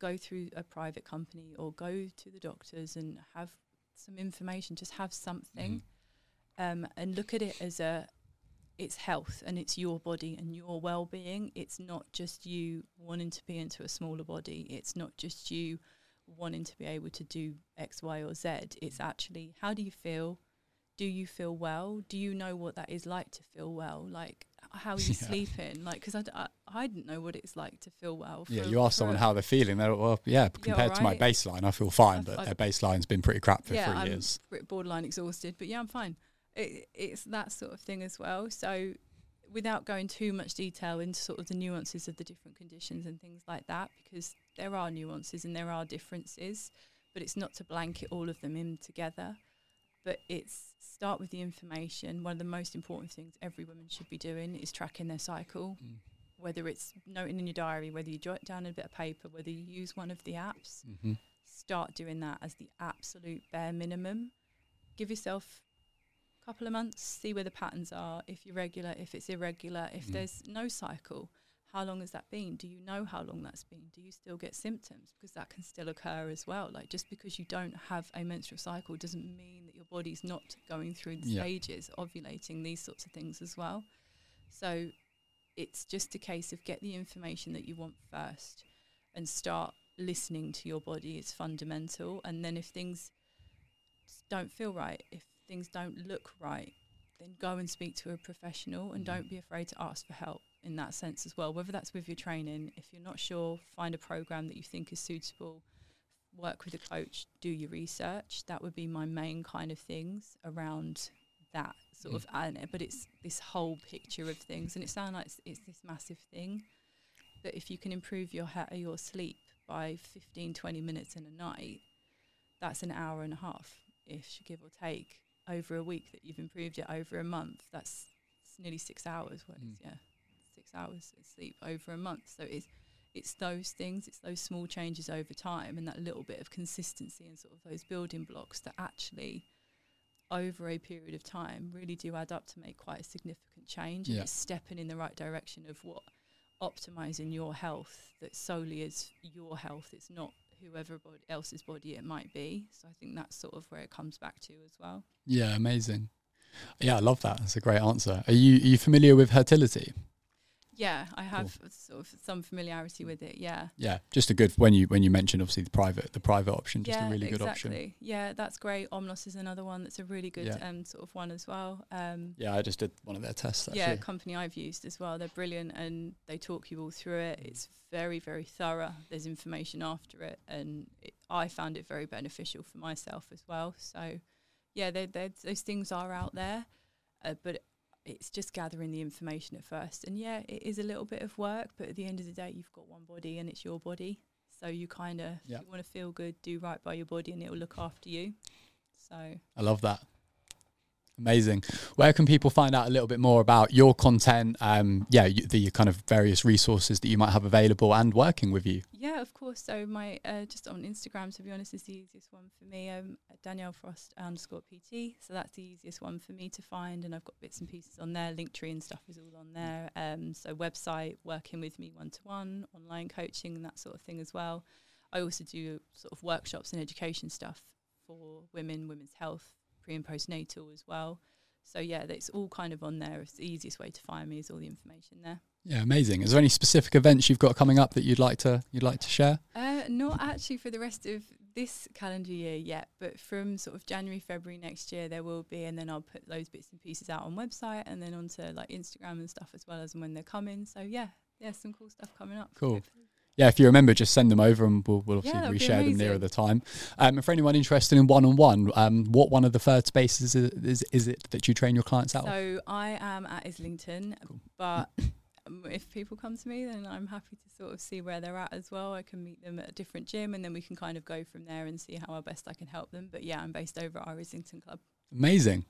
go through a private company or go to the doctors and have some information. Just have something, um, and look at it as a it's health and it's your body and your well-being it's not just you wanting to be into a smaller body it's not just you wanting to be able to do x y or z it's actually how do you feel do you feel well do you know what that is like to feel well like how are you
Yeah.
sleeping like because I, d- I, I didn't know what it's like to feel well
Yeah, you ask someone how they're feeling. They're well, yeah. Compared to my baseline, I feel fine,
I've-
but
I've-
their baseline's been pretty crap for
yeah,
three
I'm
years.
borderline exhausted, but yeah, I'm fine. It, it's that sort of thing as well. So, without going too much detail into sort of the nuances of the different conditions and things like that, because there are nuances and there are differences, but it's not to blanket all of them in together. But it's start with the information. One of the most important things every woman should be doing is tracking their cycle,
Mm.
whether it's noting in your diary, whether you jot down a bit of paper, whether you use one of the apps
hmm
start doing that as the absolute bare minimum. Give yourself a couple of months, see where the patterns are, if you're regular, if it's irregular, if
Mm.
there's no cycle. How long has that been? Do you know how long that's been? Do you still get symptoms? Because that can still occur as well. Like just because you don't have a menstrual cycle doesn't mean that your body's not going through the
Yeah.
stages, ovulating, these sorts of things as well. So it's just a case of get the information that you want first and start listening to your body It's fundamental. And then if things don't feel right, if things don't look right, then go and speak to a professional and
Mhm.
don't be afraid to ask for help in that sense as well. Whether that's with your training, if you're not sure, find a program that you think is suitable. Work with a coach, do your research. That would be my main kind of things around that sort of. And but it's this whole picture of things, and it sounds like it's, it's this massive thing. But if you can improve your ha- your sleep by 15, 20 minutes in a night, that's an hour and a half, ish, give or take, over a week that you've improved it over a month. That's nearly six hours. What
Mm.
yeah, six hours of sleep over a month. So it's it's those things, it's those small changes over time, and that little bit of consistency and sort of those building blocks that actually, over a period of time, really do add up to make quite a significant change. And
Yeah.
it's stepping in the right direction of what optimizing your health that solely is your health. It's not whoever bod- else's body it might be. So I think that's sort of where it comes back to as well.
Yeah, amazing. Yeah, I love that. That's a great answer. Are you are you familiar with fertility?
Yeah, I have sort of some familiarity with it. Yeah.
Yeah, just a good when you when you mentioned obviously the private the private option, just
yeah,
a really good
exactly.
option.
Yeah, that's great. Omnos is another one that's a really good
Yeah.
um, sort of one as well. Um,
Yeah, I just did one of their tests actually.
yeah, company I've used as well. They're brilliant and they talk you all through it. It's very, very thorough. There's information after it, and it, I found it very beneficial for myself as well. So, yeah, they they those things are out there, uh, but it's just gathering the information at first. And yeah, it is a little bit of work, but at the end of the day, you've got one body and it's your body. So you kind of, if you want to feel good, do right by your body, and it will look after you. So
I love that. Amazing. Where can people find out a little bit more about your content? Um, yeah, the kind of various resources that you might have available and working with you.
Yeah, of course. So my uh, just on Instagram, to be honest, is the easiest one for me. Um, Danielle Frost underscore PT. So that's the easiest one for me to find, and I've got bits and pieces on there. Linktree and stuff is all on there. Um, so website, working with me one to one, online coaching, and that sort of thing as well. I also do sort of workshops and education stuff for women, women's health, pre and postnatal as well. So yeah, it's all kind of on there. It's the easiest way to find me is all the information there.
Yeah, amazing. Is there any specific events you've got coming up that you'd like to you'd like to share?
Uh, not actually for the rest of this calendar year yet, but from sort of January, February next year, there will be, and then I'll put those bits and pieces out on website and then onto like Instagram and stuff as well as when they're coming. So yeah, yeah, some cool stuff coming up.
Cool.
hopefully.
Yeah, if you remember, just send them over and we'll, we'll
Yeah,
obviously reshare them nearer the time. Um, and for anyone interested in one on one, um, what one of the third spaces is, is, is it that you train your clients out of?
So I am at Islington,
Cool.
but if people come to me, then I'm happy to sort of see where they're at as well. I can meet them at a different gym, and then we can kind of go from there and see how best I can help them. But yeah, I'm based over at our Islington club.
Amazing.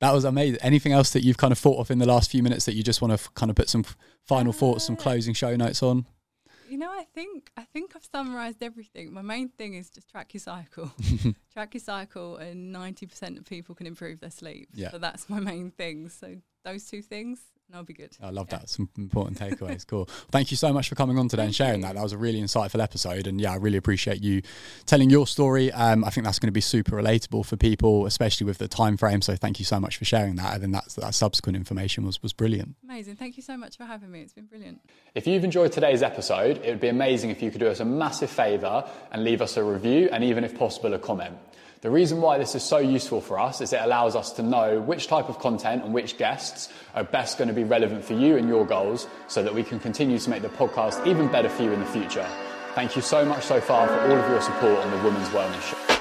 That was amazing. Anything else that you've kind of thought of in the last few minutes that you just want to f- kind of put some final thoughts, some
Uh,
closing show notes on?
You know, I think I think I've summarised everything. My main thing is just track your cycle. track your cycle, and ninety percent of people can improve their sleep.
Yeah.
So that's my main thing. So those two things, That'll be good.
I love that. Some important takeaways. Cool. Thank you so much for coming on today and sharing that. That was a really insightful episode. And yeah, I really appreciate you telling your story. Um, I think that's going to be super relatable for people, especially with the time frame. So thank you so much for sharing that. And then that's, that subsequent information was, was brilliant.
Amazing. Thank you so much for having me. It's been brilliant.
If you've enjoyed today's episode, it would be amazing if you could do us a massive favour and leave us a review and even if possible a comment. The reason why this is so useful for us is it allows us to know which type of content and which guests are best going to be relevant for you and your goals so that we can continue to make the podcast even better for you in the future. Thank you so much so far for all of your support on the Women's Wellness Show.